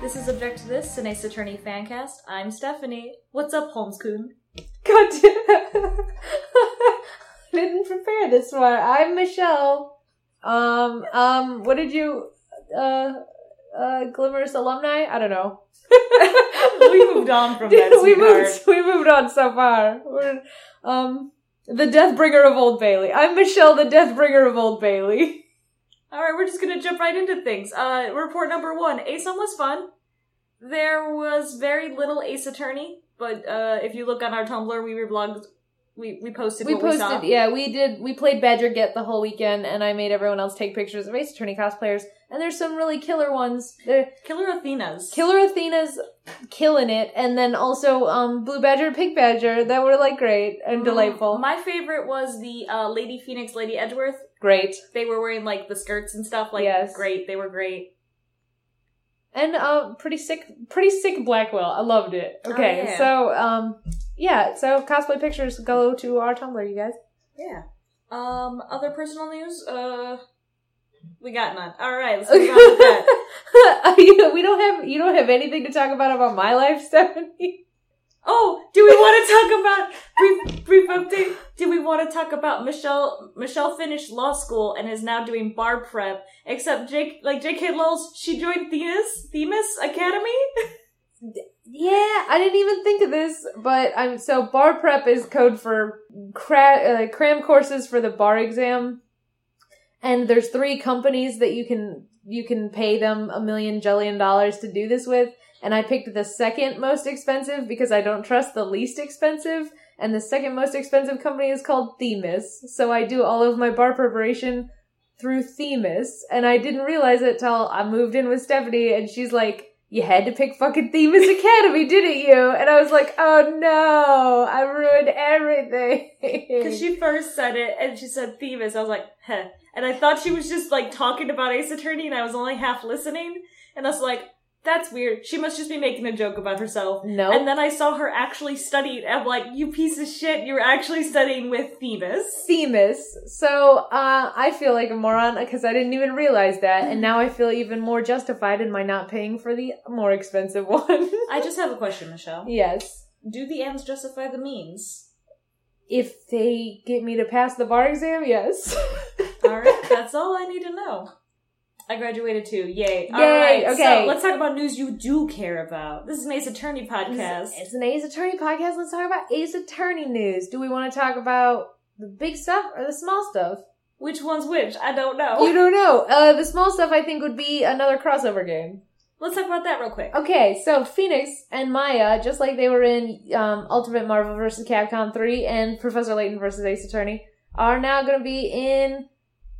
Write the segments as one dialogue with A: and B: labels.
A: This is Object to This, an Ace Attorney fancast. I'm Stephanie. What's up, Holmes Coon?
B: God damn. didn't prepare this one. I'm Michelle. Um, um, what did you, uh, uh, Glimmers alumni? I don't know.
A: we moved on from that,
B: we
A: sweetheart.
B: moved, we moved on so far. We're, um, the Deathbringer of Old Bailey. I'm Michelle, the Deathbringer of Old Bailey.
A: All right, we're just gonna jump right into things. Uh, report number one: ASOM was fun. There was very little Ace Attorney, but uh, if you look on our Tumblr, we reblogged, we we posted
B: We
A: what
B: posted,
A: we saw.
B: yeah, we did, we played Badger Get the whole weekend, and I made everyone else take pictures of Ace Attorney cosplayers, and there's some really killer ones. There,
A: Killer Athena's.
B: Killer Athena's killing it, and then also um Blue Badger and Pink Badger that were like great and delightful.
A: Mm, My favorite was the uh, Lady Phoenix, Lady Edgeworth.
B: Great.
A: They were wearing like the skirts and stuff. Like,
B: Yes.
A: great. They were great.
B: And uh pretty sick pretty sick Blackquill. I loved it. Okay,
A: Oh, yeah.
B: so um yeah, so cosplay pictures go to our Tumblr, you guys.
A: Yeah. Um, other personal news? Uh, we got none. All right, let's move on with that.
B: You- we don't have you don't have anything to talk about about my life, Stephanie.
A: Oh, do we want to talk about brief brief update? Do we want to talk about Michelle? Michelle finished law school and is now doing bar prep. Except Jake, like J.K. Lowell's, she joined Themis Themis Academy.
B: Yeah, I didn't even think of this, but I'm so bar prep is code for cra- uh, cram courses for the bar exam. And there's three companies that you can you can pay them a million jillion dollars to do this with, and I picked the second most expensive because I don't trust the least expensive, and the second most expensive company is called Themis. So I do all of my bar preparation through Themis, and I didn't realize it till I moved in with Stephanie, and she's like, "You had to pick fucking Themis Academy, didn't you?" And I was like, "Oh no, I ruined everything."
A: Because she first said it and she said Themis. I was like, huh. And I thought she was just like talking about Ace Attorney and I was only half listening. And I was like, that's weird. She must just be making a joke about herself.
B: no,
A: And then I saw her actually studying. I'm like, you piece of shit, you were actually studying with Themis.
B: Themis. So uh, I feel like a moron because I didn't even realize that, and now I feel even more justified in my not paying for the more expensive one.
A: I just have a question, Michelle.
B: yes.
A: Do the ends justify the means?
B: If they get me to pass the bar exam, yes.
A: Alright, that's all I need to know. I graduated too. Yay.
B: Yay,
A: Alright,
B: okay.
A: so let's talk about news you do care about. This is an Ace Attorney podcast.
B: It's an Ace Attorney podcast. Let's talk about Ace Attorney news. Do we want to talk about the big stuff or the small stuff?
A: Which one's which? I don't know.
B: You don't know. Uh, the small stuff I think would be another crossover game.
A: Let's talk about that real quick.
B: Okay, so Phoenix and Maya, just like they were in um, Ultimate Marvel vs. Capcom 3 and Professor Layton vs. Ace Attorney, are now going to be in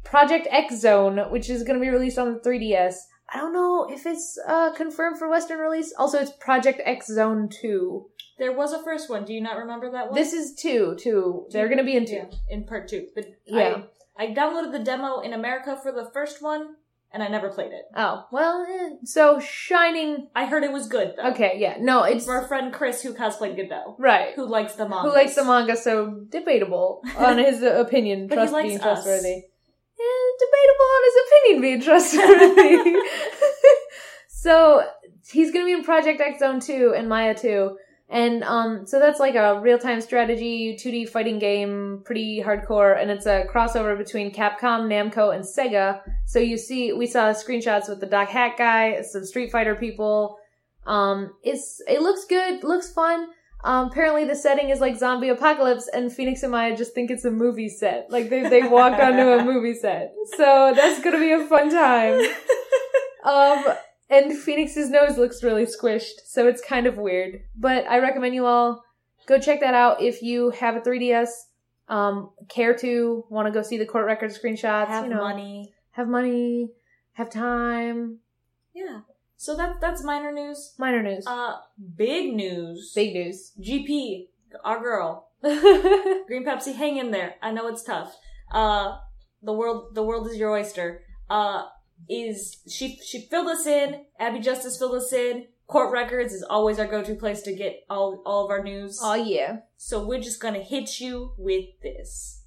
B: Project X Zone, which is going to be released on the 3DS. I don't know if it's uh, confirmed for Western release. Also, it's Project X Zone 2.
A: There was a first one. Do you not remember that one?
B: This is 2, 2. They're going to be in 2.
A: yeah, in part two. But
B: Yeah.
A: I, I downloaded the demo in America for the first one, and I never played it.
B: Oh, well, eh. so Shining.
A: I heard it was good though.
B: Okay, yeah. No, it's.
A: For our friend Chris who cosplayed Godot,
B: Right.
A: who likes the manga.
B: who likes the manga so debatable on his opinion
A: But he
B: trust
A: likes
B: being
A: us.
B: trustworthy debatable on his opinion being trustworthy. So he's gonna be in project x zone 2 and maya 2 and um so that's like a real-time strategy 2d fighting game pretty hardcore. And it's a crossover between capcom namco and sega. So you see we saw screenshots with the doc hat guy some street fighter people. Um it's it looks good looks fun um, apparently the setting is like zombie apocalypse and Phoenix and Maya just think it's a movie set. Like they, they walk onto a movie set. So that's gonna be a fun time. Um, and Phoenix's nose looks really squished, so it's kind of weird. But I recommend you all go check that out if you have a 3DS, um, care to, want to go see the court record screenshots,
A: have
B: you know,
A: money.
B: have money, have time.
A: Yeah. So that that's minor news.
B: Minor news.
A: Uh, big news.
B: Big news.
A: GP, our girl, Green Pepsi, hang in there. I know it's tough. Uh, the world, the world is your oyster. Uh, is she? She filled us in. Abby Justice filled us in. Court Records is always our go-to place to get all all of our news.
B: oh yeah.
A: So we're just gonna hit you with this.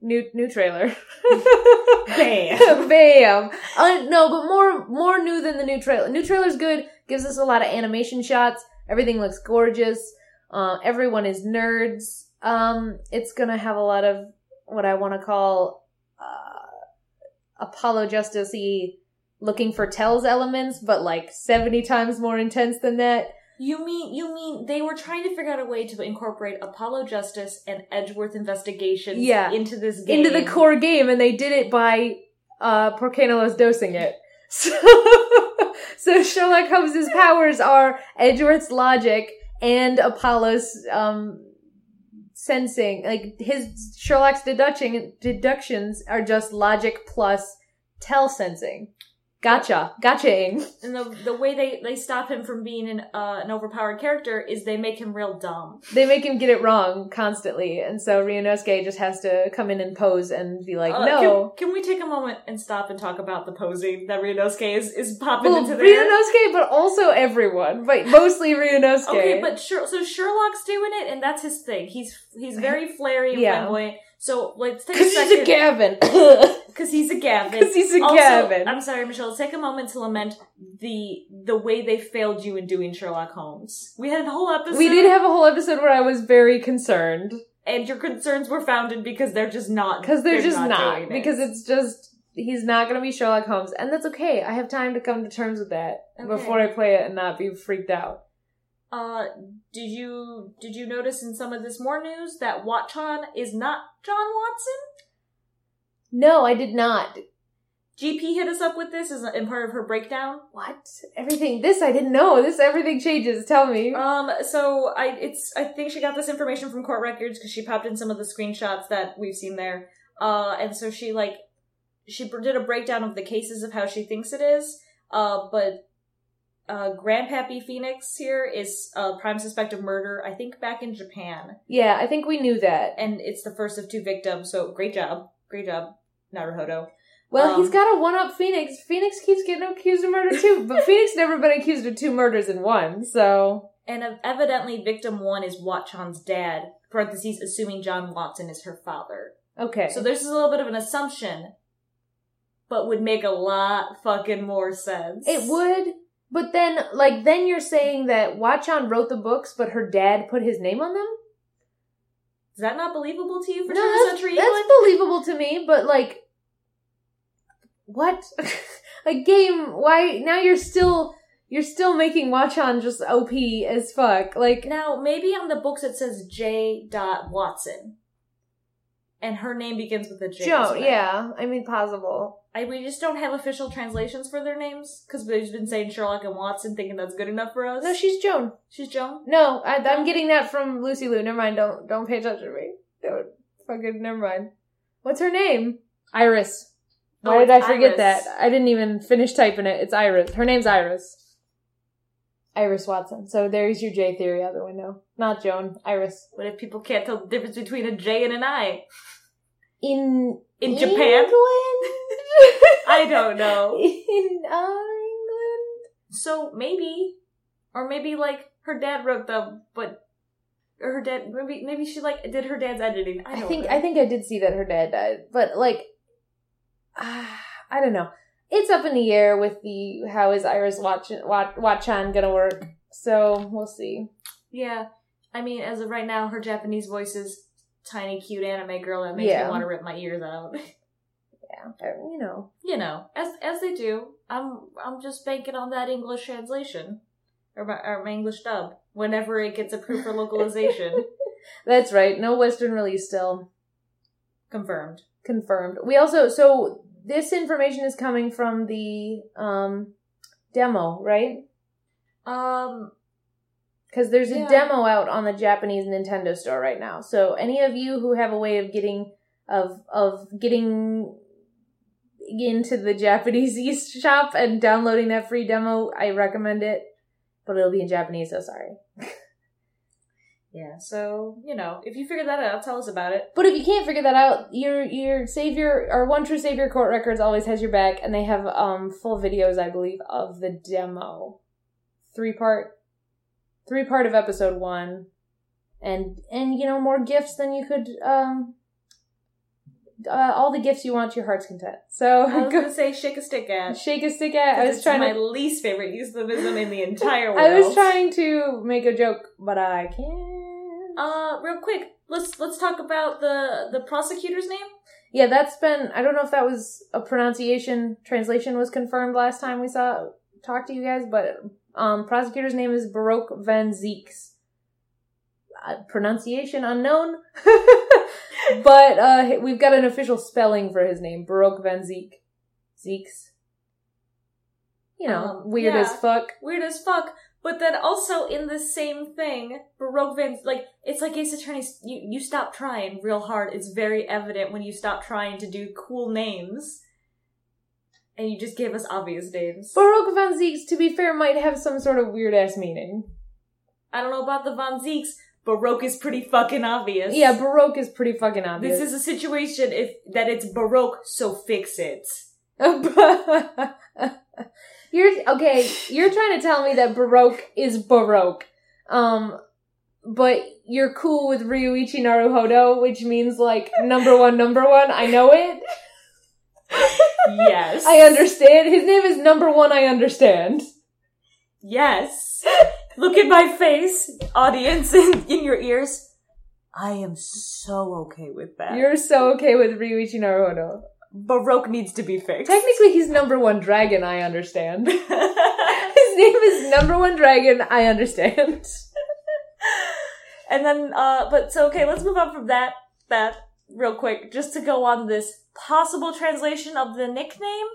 B: New new trailer.
A: Bam.
B: Bam. Uh, no, but more more new than the new trailer. New trailer's good. Gives us a lot of animation shots. Everything looks gorgeous. Uh, everyone is nerds. Um, it's gonna have a lot of what I want to call uh, Apollo Justice looking for tells elements, but like seventy times more intense than that.
A: You mean you mean they were trying to figure out a way to incorporate Apollo Justice and Edgeworth investigations
B: Yeah.
A: into this game.
B: into the core game, and they did it by uh Porcanos dosing it. So, so Sherlock Holmes's powers are Edgeworth's logic and Apollo's um sensing. Like his Sherlock's deduction deductions are just logic plus tell sensing. Gotcha, gotchaing.
A: And the the way they, they stop him from being an uh, an overpowered character is they make him real dumb.
B: They make him get it wrong constantly, and so Ryunosuke just has to come in and pose and be like,
A: Uh,
B: "No."
A: Can, can we take a moment and stop and talk about the posing that Ryunosuke is, is popping
B: Well,
A: into there?
B: Ryunosuke, but also everyone, but mostly Ryunosuke.
A: Okay, but Sher- so Sherlock's doing it, and that's his thing. He's he's very flary and
B: Yeah.
A: flamboyant. So let's take a
B: Because he's a
A: second.
B: Gavin.
A: Because he's a Gavin.
B: Because he's a
A: also,
B: Gavin.
A: I'm sorry, Michelle. Take a moment to lament the the way they failed you in doing Sherlock Holmes. We had a whole episode.
B: we did have a whole episode where I was very concerned.
A: and your concerns were founded because they're just not.
B: Because they're, just
A: not.
B: not.
A: it.
B: Because it's just, he's not going to be Sherlock Holmes. And that's okay. I have time to come to terms with that
A: Okay.
B: before I play it and not be freaked out.
A: Uh, did you did you notice in some of this more news that Watchan is not John Watson?
B: No, I did not.
A: GP hit us up with this as in part of her breakdown.
B: What? Everything, this I didn't know. This, everything changes. Tell me.
A: Um, so I it's I think she got this information from court records because she popped in some of the screenshots that we've seen there. Uh, and so she like she did a breakdown of the cases of how she thinks it is. Uh, but uh, Grandpappy Phoenix here is a prime suspect of murder. I think back in Japan,
B: yeah, I think we knew that.
A: and it's the first of two victims. So great job, great job, Naruhodo.
B: Well,
A: Um,
B: he's got a one up Phoenix. Phoenix keeps getting accused of murder too, but Phoenix never been accused of two murders in one, so.
A: And ev- evidently, victim one is Watchan's dad. Parentheses, assuming John Watson is her father.
B: Okay.
A: So there's a little bit of an assumption, but would make a lot fucking more sense.
B: It would, but then, like, then you're saying that Watchan wrote the books, but her dad put his name on them?
A: Is that not believable to you for
B: no,
A: 20th
B: that's,
A: century
B: that's
A: England?
B: believable to me, but like, what? a game, why, now you're still, you're still making Watchan just OP as fuck. Like,
A: Now, maybe on the books it says J. Dot Watson. And her name begins with a J.
B: Joan,
A: well.
B: yeah, I mean, possible.
A: I, we just don't have official translations for their names, because we've been saying Sherlock and Watson thinking that's good enough for us.
B: No, she's Joan.
A: She's Joan?
B: No, I, I'm getting that from Lucy Liu. Never mind. Don't don't pay attention to me. Don't fucking never mind. What's her name? Iris. Why
A: Oh,
B: did I forget
A: Iris.
B: that? I didn't even finish typing it. It's Iris. Her name's Iris. Iris Watson. So there's your J theory out the window. Not Joan. Iris.
A: What if people can't tell the difference between a J and an I?
B: In
A: In Japan?
B: England?
A: I don't know.
B: In uh, England.
A: So maybe, or maybe like her dad wrote them, but her dad maybe maybe she like did her dad's editing. I,
B: I
A: don't
B: think
A: know.
B: I think I did see that her dad died, but like, ah, I don't know. It's up in the air with the how is Iris Watch Watch gonna work. So we'll see.
A: yeah. I mean, as of right now, her Japanese voice is tiny, cute anime girl that makes
B: Yeah.
A: me want to rip my ears out.
B: Yeah, you know.
A: you know, as as they do. I'm I'm just banking on that English translation or my, or my English dub whenever it gets approved for localization.
B: That's right. No Western release still
A: Confirmed.
B: confirmed. We also so this information is coming from the um demo, right?
A: Um,
B: Because there's a
A: Yeah.
B: demo out on the Japanese Nintendo store right now. So any of you who have a way of getting of of getting into the Japanese eShop and downloading that free demo, I recommend it. But it'll be in Japanese, so sorry.
A: yeah. So you know, if you figure that out, tell us about it.
B: But if you can't figure that out, your your savior our one true savior court records always has your back, and they have um full videos, I believe, of the demo, three part, three part of episode one, and and you know more gifts than you could um uh, all the gifts you want to your heart's content. So
A: I was
B: go
A: gonna say shake a stick at.
B: shake a stick at. I was trying
A: my
B: to.
A: least favorite euphemism in the entire world.
B: I was trying to make a joke, but I can't.
A: Uh, real quick, let's let's talk about the the prosecutor's name.
B: Yeah, that's been. I don't know if that was a pronunciation translation was confirmed last time we saw talked to you guys, but um, prosecutor's name is Baroque Van Zeeks. Uh, pronunciation unknown, but uh, we've got an official spelling for his name, Baroque Van Zeek. Zeeks. You know,
A: Um,
B: weird
A: yeah.
B: as fuck.
A: Weird as fuck. But then also in the same thing, Baroque Van like it's like Ace Attorney. You you stop trying real hard. It's very evident when you stop trying to do cool names, and you just gave us obvious names.
B: Baroque von Zeeks, to be fair, might have some sort of weird ass meaning.
A: I don't know about the Von Zeeks. Baroque is pretty fucking obvious.
B: Yeah, Baroque is pretty fucking obvious.
A: This is a situation if that it's Baroque, so fix it.
B: you're okay. You're trying to tell me that Baroque is Baroque, um, but you're cool with Ryuichi Naruhodo, which means like number one, number one. I know it.
A: Yes.
B: I understand. His name is number one. I understand.
A: Yes. Look at my face, audience, in, in your ears. I am so okay with that.
B: You're so okay with Ryuichi Naruhodo.
A: Baroque needs to be fixed.
B: Technically, he's number one dragon. I understand. His name is number one dragon. I understand.
A: and then, uh, but so okay, let's move on from that, that real quick, just to go on this possible translation of the nickname.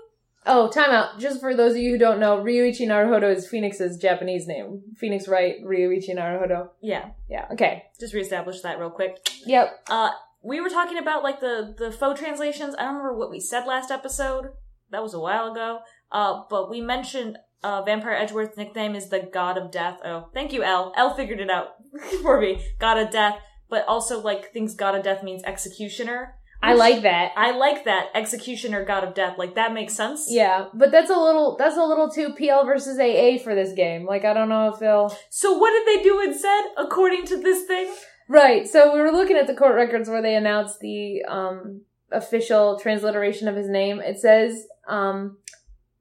B: Oh, time out. Just for those of you who don't know, Ryuichi Naruhodo is Phoenix's Japanese name. Phoenix Wright, Ryuichi Naruhodo.
A: Yeah,
B: Yeah, okay.
A: just reestablish that real quick.
B: Yep.
A: Uh, we were talking about like the the faux translations. I don't remember what we said last episode. That was a while ago. Uh, but we mentioned uh, Vampire Edgeworth's nickname is the God of Death. Oh, thank you, L. L figured it out for me. God of Death, but also like thinks God of Death means executioner.
B: I like that.
A: I like that executioner, God of Death. Like that makes sense.
B: Yeah, but that's a little that's a little too PL versus AA for this game. Like I don't know if they'll
A: So what did they do instead, according to this thing?
B: Right. So we were looking at the court records where they announced the um official transliteration of his name. It says um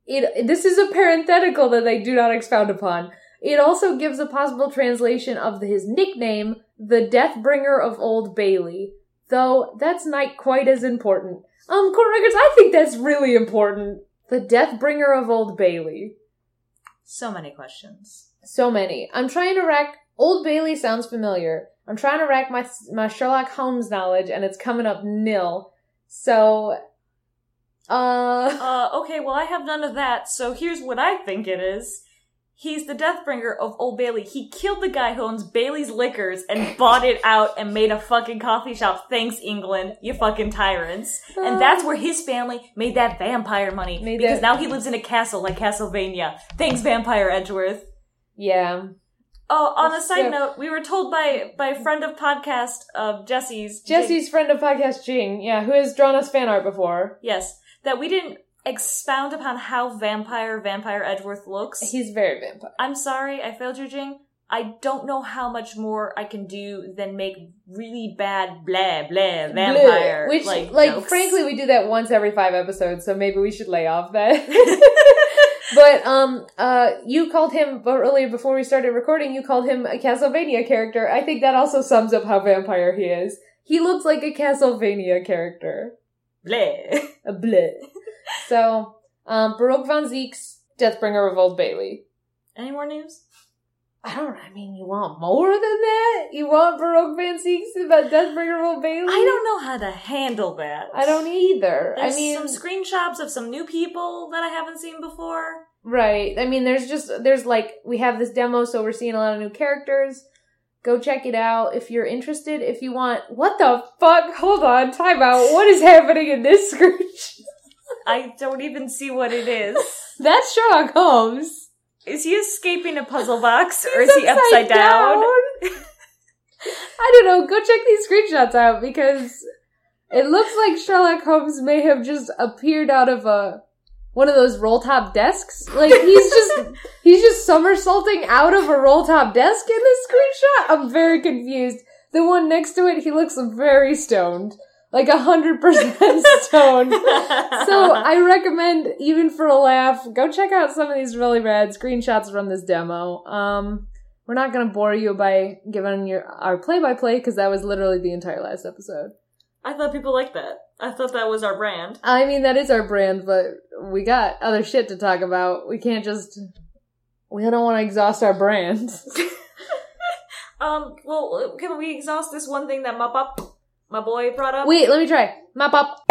B: it this is a parenthetical that they do not expound upon. It also gives a possible translation of his nickname, the Deathbringer of Old Bailey. Though that's not quite as important. Um, court records, I think that's really important. The Deathbringer of Old Bailey.
A: So many questions.
B: So many. I'm trying to rack. Old Bailey sounds familiar. I'm trying to rack my my Sherlock Holmes knowledge, and it's coming up nil. So, uh,
A: Uh, okay, well, I have none of that, so here's what I think it is. He's the Deathbringer of Old Bailey. He killed the guy who owns Bailey's Liquors and bought it out and made a fucking coffee shop. Thanks, England, you fucking tyrants. And that's where his family made that vampire money. Because
B: that-
A: now he lives in a castle like Castlevania. Thanks, Vampire Edgeworth.
B: yeah.
A: Oh, on a side note, we were told by by a friend of podcast of Jesse's
B: Jesse's friend of podcast Jing, yeah, who has drawn us fan art before.
A: yes, that we didn't expound upon how vampire Vampire Edgeworth looks.
B: He's very vampire.
A: I'm sorry, I failed you, Jing. I don't know how much more I can do than make really bad blah blah vampire
B: Which,
A: like,
B: like, frankly, we do that once every five episodes, so maybe we should lay off that. but um, uh, you called him but earlier before we started recording. You called him a Castlevania character. I think that also sums up how vampire he is. He looks like a Castlevania character.
A: Bleh.
B: A bleh. so, um, Baroque von Zeeks, Deathbringer of Old Bailey.
A: Any more news?
B: I don't. I mean, you want more than that? You want Baroque Van Zeeks about Deathbringer of Old Bailey?
A: I don't know how to handle that.
B: I don't either.
A: There's
B: I mean,
A: some screenshots of some new people that I haven't seen before.
B: Right. I mean, there's just, there's like, we have this demo, so we're seeing a lot of new characters. Go check it out if you're interested. If you want, what the fuck? Hold on, time out. What is happening in this screen?
A: I don't even see what it is.
B: That's Sherlock Holmes.
A: Is he escaping a puzzle box or is he upside down?
B: I don't know. Go check these screenshots out because it looks like Sherlock Holmes may have just appeared out of a one of those roll top desks. Like he's just he's just somersaulting out of a roll top desk in this screenshot. I'm very confused. The one next to it, he looks very stoned. Like a hundred percent stoned. so I recommend, even for a laugh, go check out some of these really rad screenshots from this demo. Um, we're not gonna bore you by giving your our play by play because that was literally the entire last episode.
A: I thought people liked that. I thought that was our brand.
B: I mean, that is our brand, but we got other shit to talk about. We can't just. We don't want to exhaust our brand.
A: Um, well, can we exhaust this one thing that Mop Up, my boy, brought up?
B: Wait, let me try. Mop up.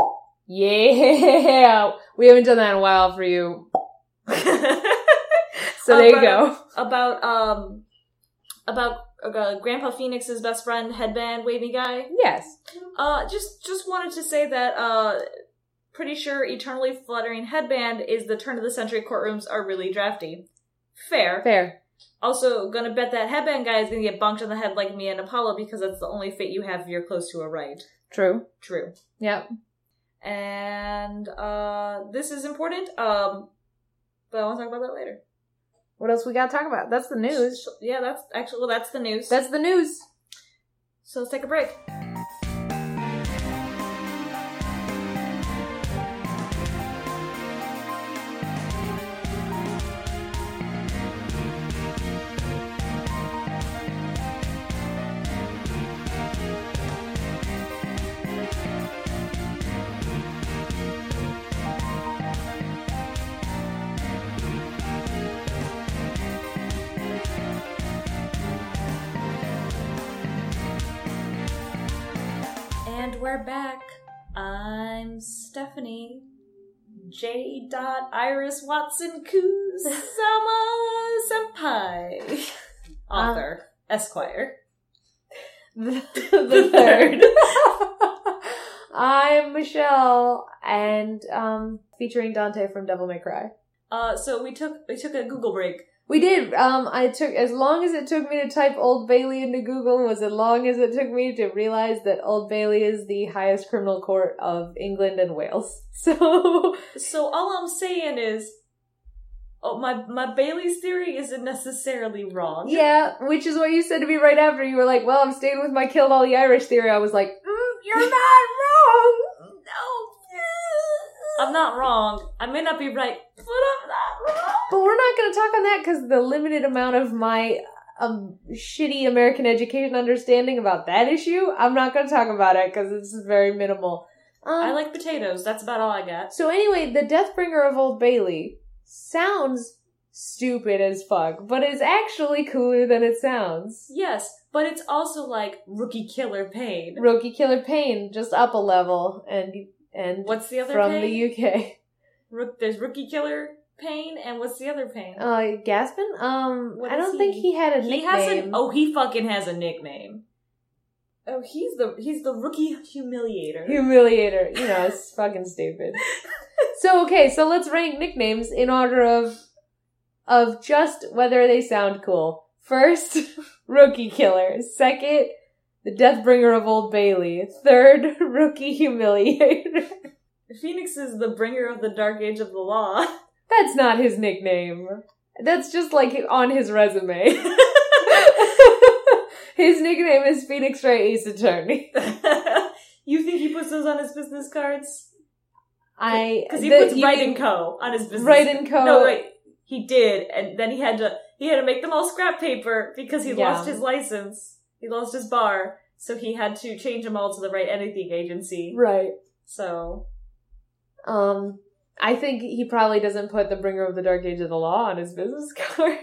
B: Yeah, we haven't done that in a while for you. So there you go.
A: About, um, about uh, Grandpa Phoenix's best friend, headband wavy guy.
B: Yes.
A: Uh, just, just wanted to say that, uh, pretty sure Eternally Fluttering Headband is the turn of the century courtrooms are really drafty. Fair.
B: Fair.
A: Also, gonna bet that headband guy is gonna get bonked on the head like me and Apollo because that's the only fate you have if you're close to a Wright.
B: True.
A: True.
B: Yep.
A: And uh this is important. Um but I want to talk about that later.
B: What else we got to talk about? That's the news.
A: Yeah, that's actually well that's the news.
B: That's the news.
A: so let's take a break. Stephanie. J. Dot Iris Watson Kusama Senpai. Author. Esquire.
B: the, the third. I'm Michelle, and um, featuring Dante from Devil May Cry.
A: Uh, so we took we took a Google break.
B: We did. Um, I took as long as it took me to type Old Bailey into Google was as long as it took me to realize that Old Bailey is the highest criminal court of England and Wales. So
A: So all I'm saying is, oh my my Bailey's theory isn't necessarily wrong.
B: yeah, which is what you said to me right after. You were like, "Well, I'm staying with my killed all the Irish theory." I was like, mm, "You're not wrong." No,
A: I'm not wrong. I may not be right, but I'm not wrong.
B: But we're not going to talk on that because the limited amount of my um shitty American education understanding about that issue, I'm not going to talk about it because it's very minimal. Um,
A: I like potatoes. That's about all I got.
B: So anyway, the Deathbringer of Old Bailey sounds stupid as fuck, but it's actually cooler than it sounds.
A: Yes, but it's also like rookie killer Payne.
B: Rookie Killer Payne just up a level and and
A: What's the other
B: from
A: Payne?
B: the UK.
A: Rook, there's rookie killer Payne, and what's the other Payne?
B: Uh, Gaspen. Um,
A: What
B: I don't think
A: he?
B: he had a
A: he
B: nickname.
A: has an oh he fucking has a nickname. Oh, he's the he's the rookie humiliator.
B: Humiliator. You know, it's fucking stupid. So okay, so let's rank nicknames in order of of just whether they sound cool. First, Rookie Killer. Second, the Deathbringer of Old Bailey. Third, Rookie Humiliator.
A: Phoenix is the bringer of the dark age of the law.
B: That's not his nickname. That's just like on his resume. his nickname is Phoenix Wright Ace Attorney.
A: you think he puts those on his business cards?
B: I
A: Because he
B: the-
A: puts
B: you
A: Wright
B: mean-
A: and Co. on his business.
B: Wright and Co.
A: No, wait. He did, and then he had to he had to make them all scrap paper because he
B: Yeah.
A: lost his license. He lost his bar, so he had to change them all to the Wright Anything Agency.
B: Right.
A: So
B: Um, I think he probably doesn't put the bringer of the dark age of the law on his business card.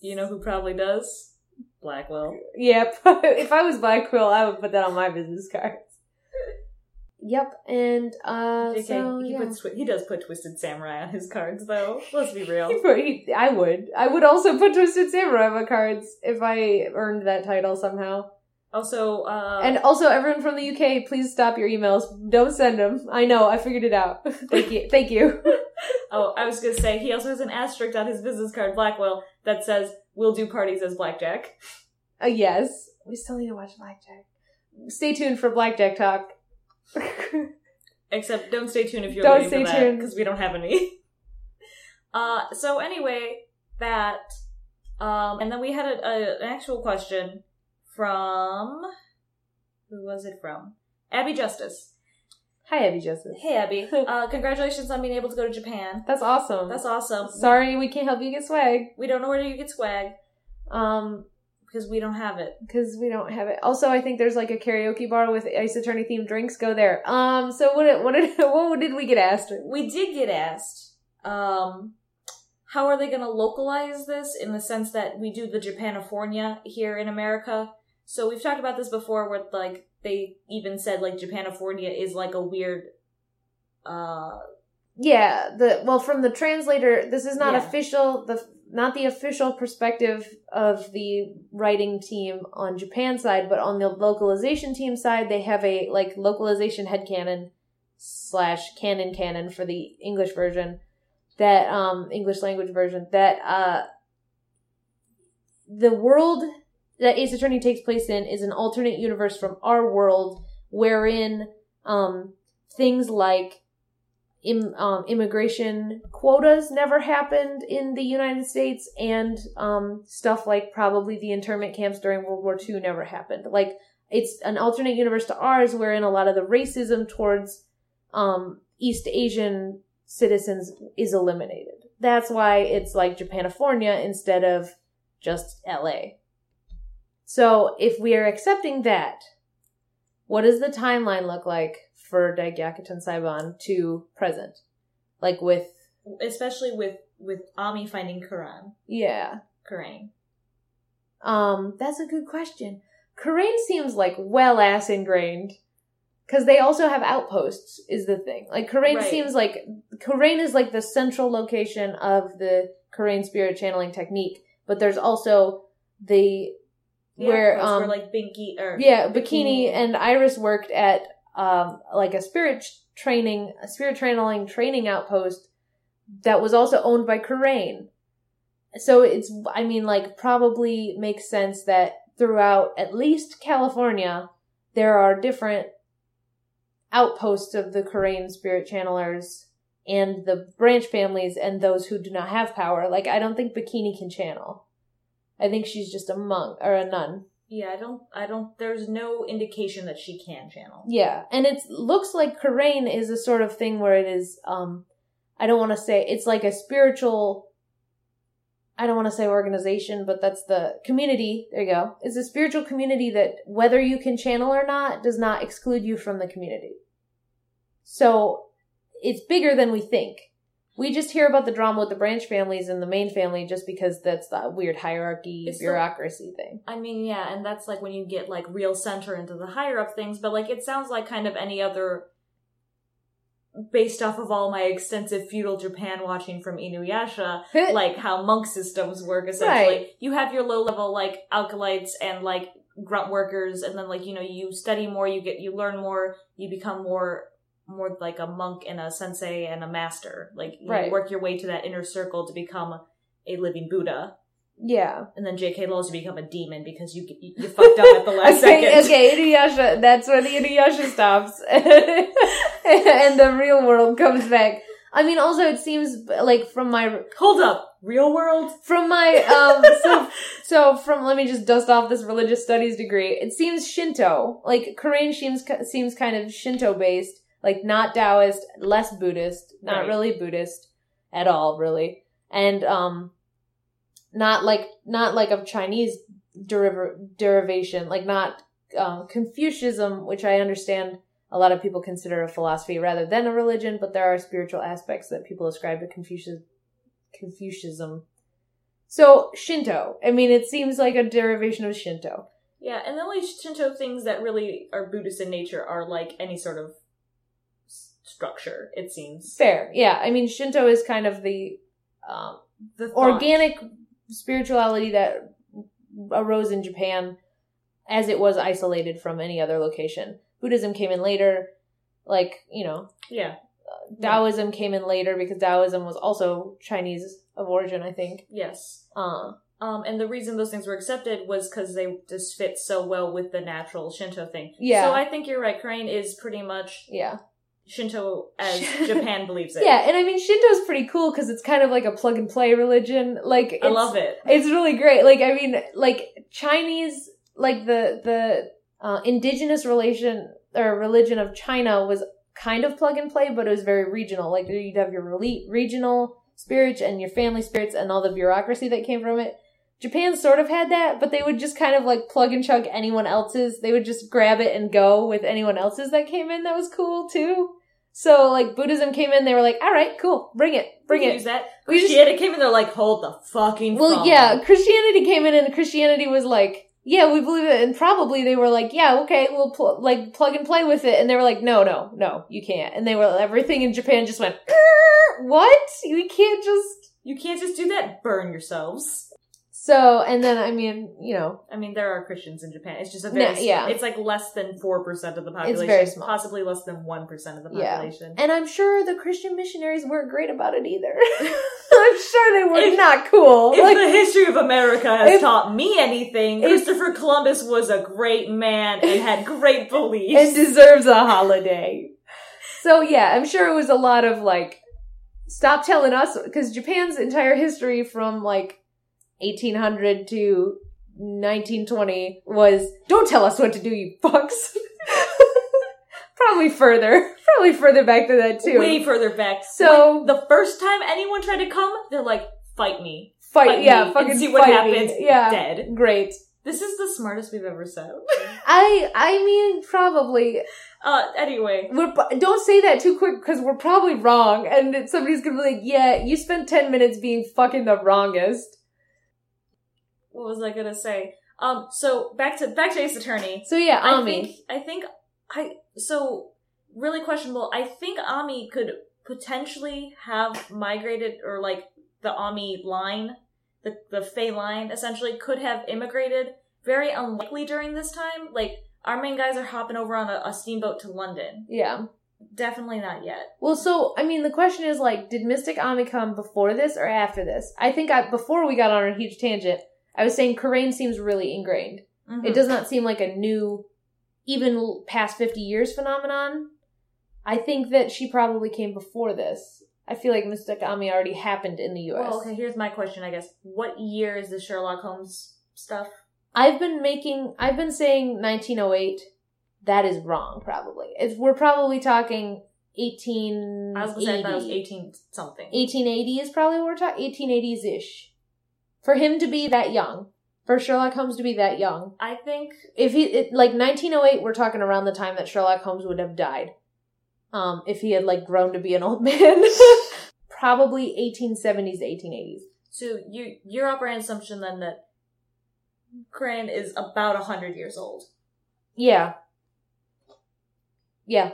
A: you know who probably does? Blackquill.
B: yep. if I was Blackquill, I would put that on my business cards. Yep, and uh, so
A: he
B: yeah.
A: puts he does put Twisted Samurai on his cards though. Let's be real.
B: He- I would. I would also put Twisted Samurai on my cards if I earned that title somehow.
A: Also, uh,
B: And also, everyone from the UK, please stop your emails. Don't send them. I know. I figured it out. Thank you. Thank you.
A: oh, I was gonna say he also has an asterisk on his business card, Blackquill, that says "We'll do parties as Blackjack."
B: Uh, yes. We still need to watch Blackjack. Stay tuned for Blackjack talk.
A: Except don't stay tuned if you're
B: Don't
A: waiting
B: stay
A: for that
B: tuned.
A: because we don't have any. uh, so anyway, that um, and then we had a, a, an actual question from who was it from? Abby Justice.
B: Hi, Abby Justice.
A: Hey, Abby. Uh, congratulations on being able to go to Japan.
B: That's awesome.
A: That's awesome.
B: Sorry, we can't help you get swag.
A: We don't know where you get swag
B: Um,
A: because we don't have it.
B: because we don't have it. Also, I think there's like a karaoke bar with Ace Attorney themed drinks. Go there. Um, so what? Did, what did what did we get asked?
A: We did get asked, um, how are they going to localize this in the sense that we do the Japanifornia here in America? So we've talked about this before where like they even said like Japanifornia is like a weird, uh,
B: Yeah, the well from the translator. This is not
A: Yeah.
B: official. The not the official perspective of the writing team on Japan side, but on the localization team side, they have a like localization head headcanon slash canon canon for the English version that um English language version that uh the world that Ace Attorney takes place in is an alternate universe from our world wherein um things like Im, um, immigration quotas never happened in the United States, and um, stuff like probably the internment camps during World War II never happened. Like it's an alternate universe to ours, wherein a lot of the racism towards um, East Asian citizens is eliminated. That's why it's like Japanifornia instead of just LA. So if we are accepting that, what does the timeline look like for Dai Gyakuten Saiban to present? Like with,
A: especially with with Ami finding Kurain,
B: yeah.
A: Kurain.
B: Um, that's a good question. Kurain seems like well ass ingrained. Cause they also have outposts, is the thing. Like Kurain
A: Right.
B: seems like Kurain is like the central location of the Kurain spirit channeling technique, but there's also the
A: The
B: where um
A: where like Binky or
B: yeah bikini. And iris worked at um like a spirit training a spirit channeling training outpost that was also owned by Kurain. so it's i mean like probably makes sense that throughout at least california there are different outposts of the Kurain spirit channelers and the branch families and those who do not have power. Like i don't think bikini can channel i think she's just a monk or a nun
A: Yeah, I don't I don't there's no indication that she can channel.
B: Yeah, and it looks like Kurain is a sort of thing where it is. Um, I don't want to say it's like a spiritual. I don't want to say organization, but that's the community. There you go. It's a spiritual community that whether you can channel or not does not exclude you from the community. So it's bigger than we think. We just hear about the drama with the branch families and the main family just because that's the weird hierarchy
A: It's
B: bureaucracy thing.
A: I mean, yeah, and that's like when you get like real center into the higher up things, but like it sounds like kind of any other based off of all my extensive feudal Japan watching from Inuyasha, like how monk systems work essentially.
B: Right.
A: You have your low level like acolytes and like grunt workers and then like you know you study more, you get you learn more, you become more more like a monk and a sensei and a master. Like you
B: Right.
A: work your way to that inner circle to become a living Buddha.
B: yeah.
A: And then J.K. Lowell's you become a demon because you you, you fucked up at the last
B: okay,
A: second.
B: okay, Inuyasha. That's where the Inuyasha stops, and the real world comes back. I mean, also it seems like from my
A: Hold up, real world.
B: from my um so so from let me just dust off this religious studies degree. It seems Shinto, like Kurain seems seems kind of Shinto based, like not Taoist, less Buddhist, not
A: Right.
B: really Buddhist at all, really, and um, not like not like of Chinese deriv- derivation, like not um, Confucianism, which I understand a lot of people consider a philosophy rather than a religion, but there are spiritual aspects that people ascribe to Confucius Confucianism. So Shinto, I mean, it seems like a derivation of Shinto.
A: Yeah, and the only Shinto things that really are Buddhist in nature are like any sort of structure. It seems
B: Fair, yeah. I mean, Shinto is kind of the um,
A: the thought.
B: organic spirituality that arose in Japan as it was isolated from any other location. Buddhism came in later, like, you know,
A: Yeah,
B: Taoism came in later because Taoism was also Chinese of origin, I think.
A: yes.
B: Uh,
A: Um, and the reason those things were accepted was because they just fit so well with the natural Shinto thing.
B: Yeah.
A: So I think you're right. Kurain is pretty much
B: yeah.
A: Shinto as Japan believes it.
B: Yeah, and I mean, Shinto's pretty cool because it's kind of like a plug and play religion. Like,
A: I love it.
B: It's really great. Like, I mean, like Chinese, like the the uh, indigenous relation or religion of China was kind of plug and play, but it was very regional. Like you'd have your rele- regional spirits and your family spirits and all the bureaucracy that came from it. Japan sort of had that, but they would just kind of like plug and chug anyone else's. They would just grab it and go with anyone else's that came in. That was cool too. So like Buddhism came in, they were like, "All right, cool, bring it, bring
A: We
B: it."
A: Use that.
B: We just-
A: Christianity came in. They're like, hold the fucking.
B: Well,
A: phone.
B: yeah, Christianity came in, and Christianity was like, "Yeah, we believe it," and probably they were like, "Yeah, okay, we'll pl- like plug and play with it," and they were like, "No, no, no, you can't," and they were everything in Japan just went, "Er, "What? We can't just."
A: You can't just do that. Burn yourselves.
B: So, and then I mean, you know,
A: I mean, there are Christians in Japan. It's just a
B: No,
A: very small-
B: yeah.
A: It's like less than four percent of the population.
B: It's very small.
A: Possibly less than one percent of the
B: Yeah.
A: population.
B: and I'm sure the Christian missionaries weren't great about it either. I'm sure they were
A: If-
B: not cool.
A: If
B: Like,
A: the history of America has
B: if-
A: taught me anything, Christopher Columbus was a great man and had great beliefs.
B: and deserves a holiday. So yeah, I'm sure it was a lot of like, stop telling us because Japan's entire history from like 1800 to 1920 was don't tell us what to do, you fucks. probably further, probably further back than that too.
A: Way further back.
B: So-
A: When the first time anyone tried to come, they're like, "Fight me,
B: fight,
A: fight
B: yeah,
A: me,
B: fucking
A: and see what
B: fight me.
A: happens."
B: Yeah,
A: dead.
B: great.
A: This is the smartest we've ever said.
B: I, I mean, probably
A: Uh, anyway,
B: We're, don't say that too quick because we're probably wrong, and somebody's gonna be like, "Yeah, you spent ten minutes being fucking the wrongest."
A: What was I gonna say? Um, so back to back to Ace Attorney.
B: So yeah,
A: I
B: Ami.
A: think I think I so really questionable. I think Ami could potentially have migrated or like the Ami line, the the Fey line essentially could have immigrated. Very unlikely during this time. Like our main guys are hopping over on a, a steamboat to London.
B: yeah.
A: Definitely not yet.
B: Well, so I mean, the question is like, did Mystic Ami come before this or after this? I think I before we got on a huge tangent, I was saying Kurain seems really ingrained.
A: Mhm.
B: It does not seem like a new, even past fifty years phenomenon. I think that she probably came before this. I feel like Mystic Ami already happened in the U.S.
A: Well, okay. Here's my question. I guess what year is the Sherlock Holmes stuff?
B: I've been making, I've been saying 1908. That is wrong, probably. It's, we're probably talking 1880.
A: I was gonna say I was eighteen something.
B: 1880 is probably what we're talking, 1880s ish. For him to be that young, for Sherlock Holmes to be that young.
A: I think
B: If he, it, like 1908, we're talking around the time that Sherlock Holmes would have died. Um, if he had like grown to be an old man. probably 1870s, 1880s.
A: So you your operating assumption then that Kurain is about a hundred years old.
B: Yeah. Yeah.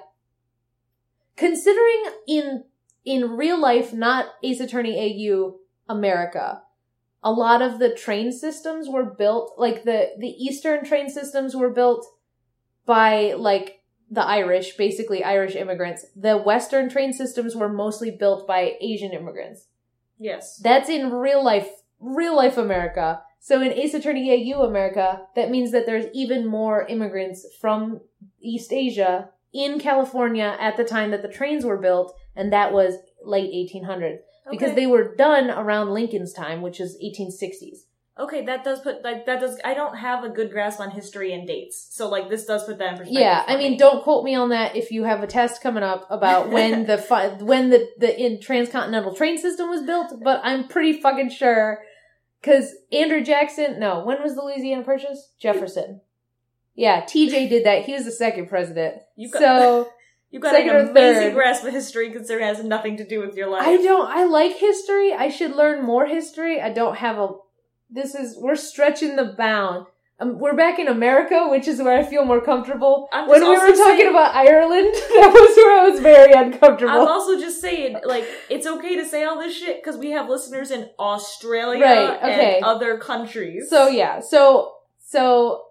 B: Considering in in real life, not Ace Attorney AU America, a lot of the train systems were built like the the Eastern train systems were built by like the Irish, basically Irish immigrants. The Western train systems were mostly built by Asian immigrants.
A: Yes.
B: That's in real life, real life America. So in Ace Attorney AU America, that means that there's even more immigrants from East Asia in California at the time that the trains were built, and that was late 1800s. Because they were done around Lincoln's time, which is 1860s.
A: Okay, that does put like that does. I don't have a good grasp on history and dates, so like this does put that in perspective.
B: Yeah, I mean,
A: me.
B: don't quote me on that if you have a test coming up about when the fi- when the the in transcontinental train system was built, but I'm pretty fucking sure because Andrew Jackson. No, when was the Louisiana Purchase? Jefferson. Yeah, TJ did that. He was the second president.
A: You've got,
B: So
A: you've got
B: second
A: an amazing grasp of history, considering it has nothing to do with your life.
B: I don't. I like history. I should learn more history. I don't have a. This is we're stretching the bound. Um, we're back in America, which is where I feel more comfortable. When we were talking
A: saying-
B: about Ireland, that was where I was very uncomfortable.
A: I'm also just saying, like, it's okay to say all this shit because we have listeners in Australia
B: Right, okay.
A: and other countries.
B: So yeah, so so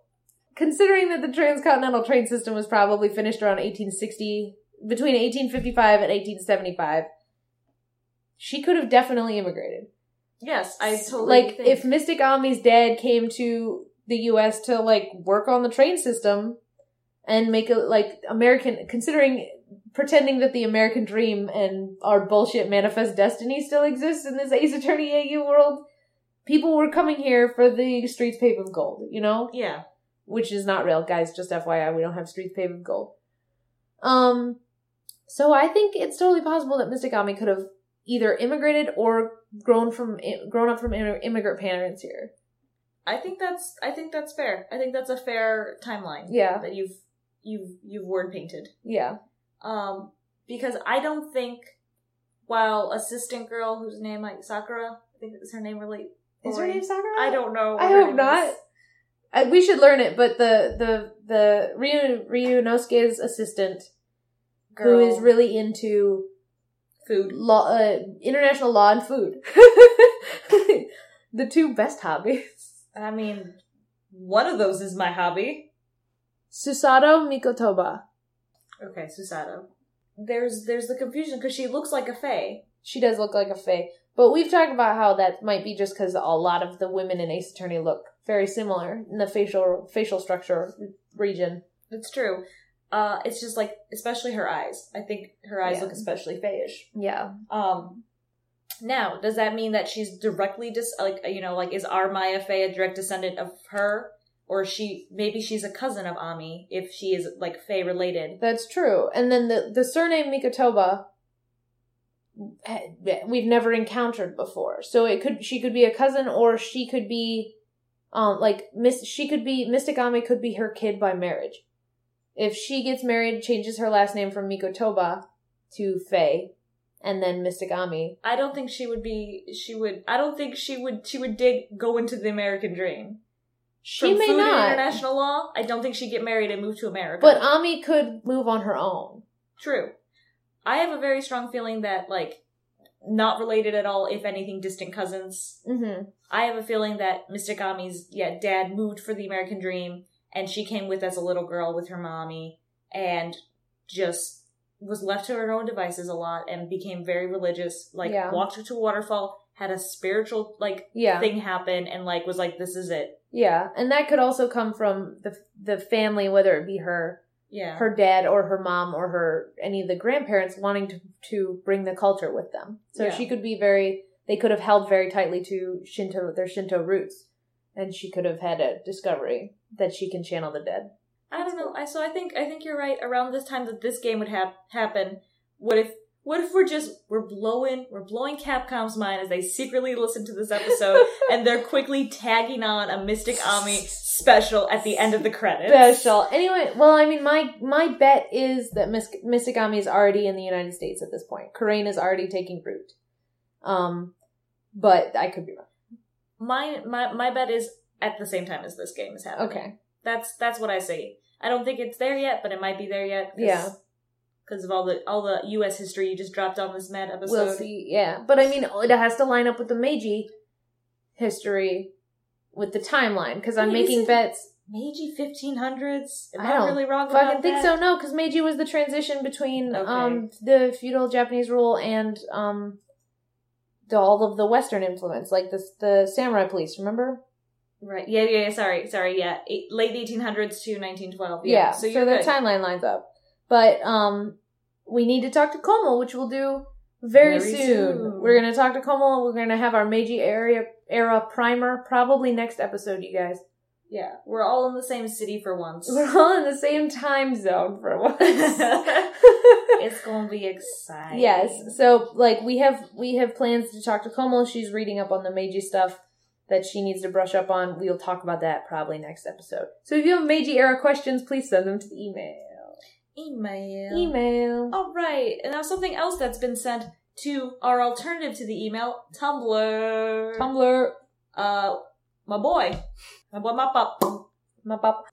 B: considering that the transcontinental train system was probably finished around 1860, between 1855 and 1875, she could have definitely immigrated.
A: yes, I totally
B: like
A: think.
B: if Mystic Ami's dad came to the U.S. to like work on the train system and make it like American, considering pretending that the American dream and our bullshit manifest destiny still exists in this Ace Attorney AU world, people were coming here for the streets paved with gold, you know,
A: yeah,
B: which is not real, guys. Just FYI, we don't have streets paved with gold. Um, So I think it's totally possible that Mystic Ami could have either immigrated or grown from grown up from immigrant parents here.
A: I think that's I think that's fair. I think that's a fair timeline
B: Yeah,
A: that you've you've you've word painted.
B: yeah.
A: Um, because I don't think while assistant girl whose name like Sakura, I think is her name really.
B: Is her name Sakura?
A: I don't know.
B: I hope not.
A: is.
B: I, we should learn it, but the the the Ryu Ryunosuke's assistant,
A: Girl,
B: who is really into
A: food.
B: law, uh, international law and food, the two best hobbies.
A: I mean, one of those is my hobby.
B: Susato Mikotoba.
A: Okay, Susato. There's there's the confusion because she looks like a Fey.
B: She does look like a Fey, but we've talked about how that might be just because a lot of the women in Ace Attorney look very similar in the facial facial structure region.
A: It's true. Uh, it's just like, especially her eyes. I think her eyes
B: Yeah.
A: look especially fayish.
B: Yeah,
A: Um, now, does that mean that she's directly dis like you know like is our Maya Fey a direct descendant of her, or she maybe she's a cousin of Ami if she is like Fey related?
B: that's true. And then the the surname Mikotoba eh, we've never encountered before. So it could she could be a cousin or she could be um like Miss she could be Mystic Ami could be her kid by marriage. If she gets married, changes her last name from Mikotoba to Fey, and then Mystic Ami.
A: I don't think she would be. She would. I don't think she would. She would dig go into the American dream.
B: She
A: From
B: may
A: food and
B: not.
A: international law. I don't think she'd get married and move to America.
B: But Ami could move on her own.
A: True. I have a very strong feeling that like not related at all, if anything, distant cousins.
B: Mm-hmm.
A: I have a feeling that Mystic Ami's yeah dad moved for the American dream, and she came with as a little girl with her mommy, and just was left to her own devices a lot, and became very religious. Like
B: Yeah.
A: walked her to a waterfall, had a spiritual like
B: Yeah.
A: thing happen, and like was like, "This is it."
B: Yeah, and that could also come from the the family, whether it be her
A: Yeah,
B: her dad or her mom or her any of the grandparents wanting to to bring the culture with them. So
A: Yeah.
B: she could be very they could have held very tightly to Shinto their Shinto roots, and she could have had a discovery that she can channel the dead.
A: I don't know. I so I think I think you're right. Around this time that this game would have happen, what if what if we're just we're blowing we're blowing Capcom's mind as they secretly listen to this episode and they're quickly tagging on a Mystic Ami special at the end of the credits.
B: Special. Anyway, well, I mean, my my bet is that Mys- Mystic Ami is already in the United States at this point. Kurain is already taking root. Um, but I could be wrong.
A: My my my bet is at the same time as this game is happening.
B: Okay.
A: That's that's what I say. I don't think it's there yet, but it might be there yet.
B: Yeah.
A: Because of all the all the U.S. history you just dropped on this mad episode.
B: We'll see. Yeah, but I mean, it has to line up with the Meiji history with the timeline because I'm
A: Wait,
B: making bets.
A: Meiji 1500s. Am
B: I
A: I,
B: don't
A: really wrong
B: Fucking think
A: that?
B: so. No, because Meiji was the transition between
A: Okay.
B: um the feudal Japanese rule and um the, all of the Western influence, like the the samurai police. Remember?
A: Right. Yeah, yeah, yeah. Sorry, sorry. Yeah. Eight, late 1800s to 1912. Yeah.
B: Yeah.
A: so
B: so the timeline lines up. But um, we need to talk to Como, which we'll do very,
A: Very
B: soon.
A: soon.
B: We're gonna talk to Como. We're gonna have our Meiji area era primer probably next episode, you guys.
A: Yeah. We're all in the same city for once.
B: We're all in the same time zone for once.
A: it's gonna be exciting.
B: yes. So like we have we have plans to talk to Como. She's reading up on the Meiji stuff that she needs to brush up on. We'll talk about that probably next episode. So if you have Meiji era questions, please send them to the email.
A: Email.
B: Email.
A: All right. And now something else that's been sent to our alternative to the email, Tumblr.
B: Tumblr.
A: uh, my boy. My boy, my pup.
B: My pop.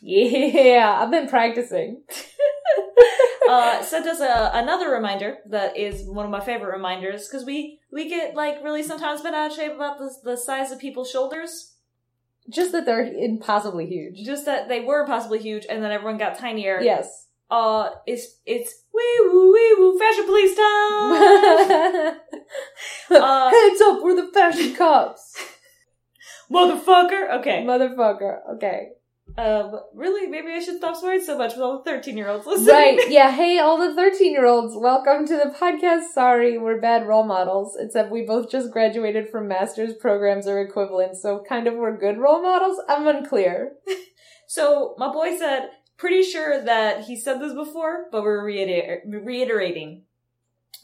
B: Yeah, I've been practicing.
A: uh, sent us a, another reminder that is one of my favorite reminders because we we get like really sometimes bent out of shape about the the size of people's shoulders.
B: Just that they're impossibly huge.
A: Just that they were possibly huge and then everyone got tinier.
B: Yes.
A: Uh, it's it's wee woo wee woo fashion police time. Uh,
B: Heads up, we're the fashion cops.
A: Motherfucker. Okay.
B: Motherfucker. Okay.
A: Um, really, maybe I should stop swearing so much with all the thirteen-year-olds listening.
B: Right. Yeah. Hey, all the 13 year olds, welcome to the podcast. Sorry, we're bad role models, except we both just graduated from master's programs or equivalent, so kind of we're good role models? I'm unclear.
A: So my boy said, pretty sure that he said this before, but we're reiter- reiterating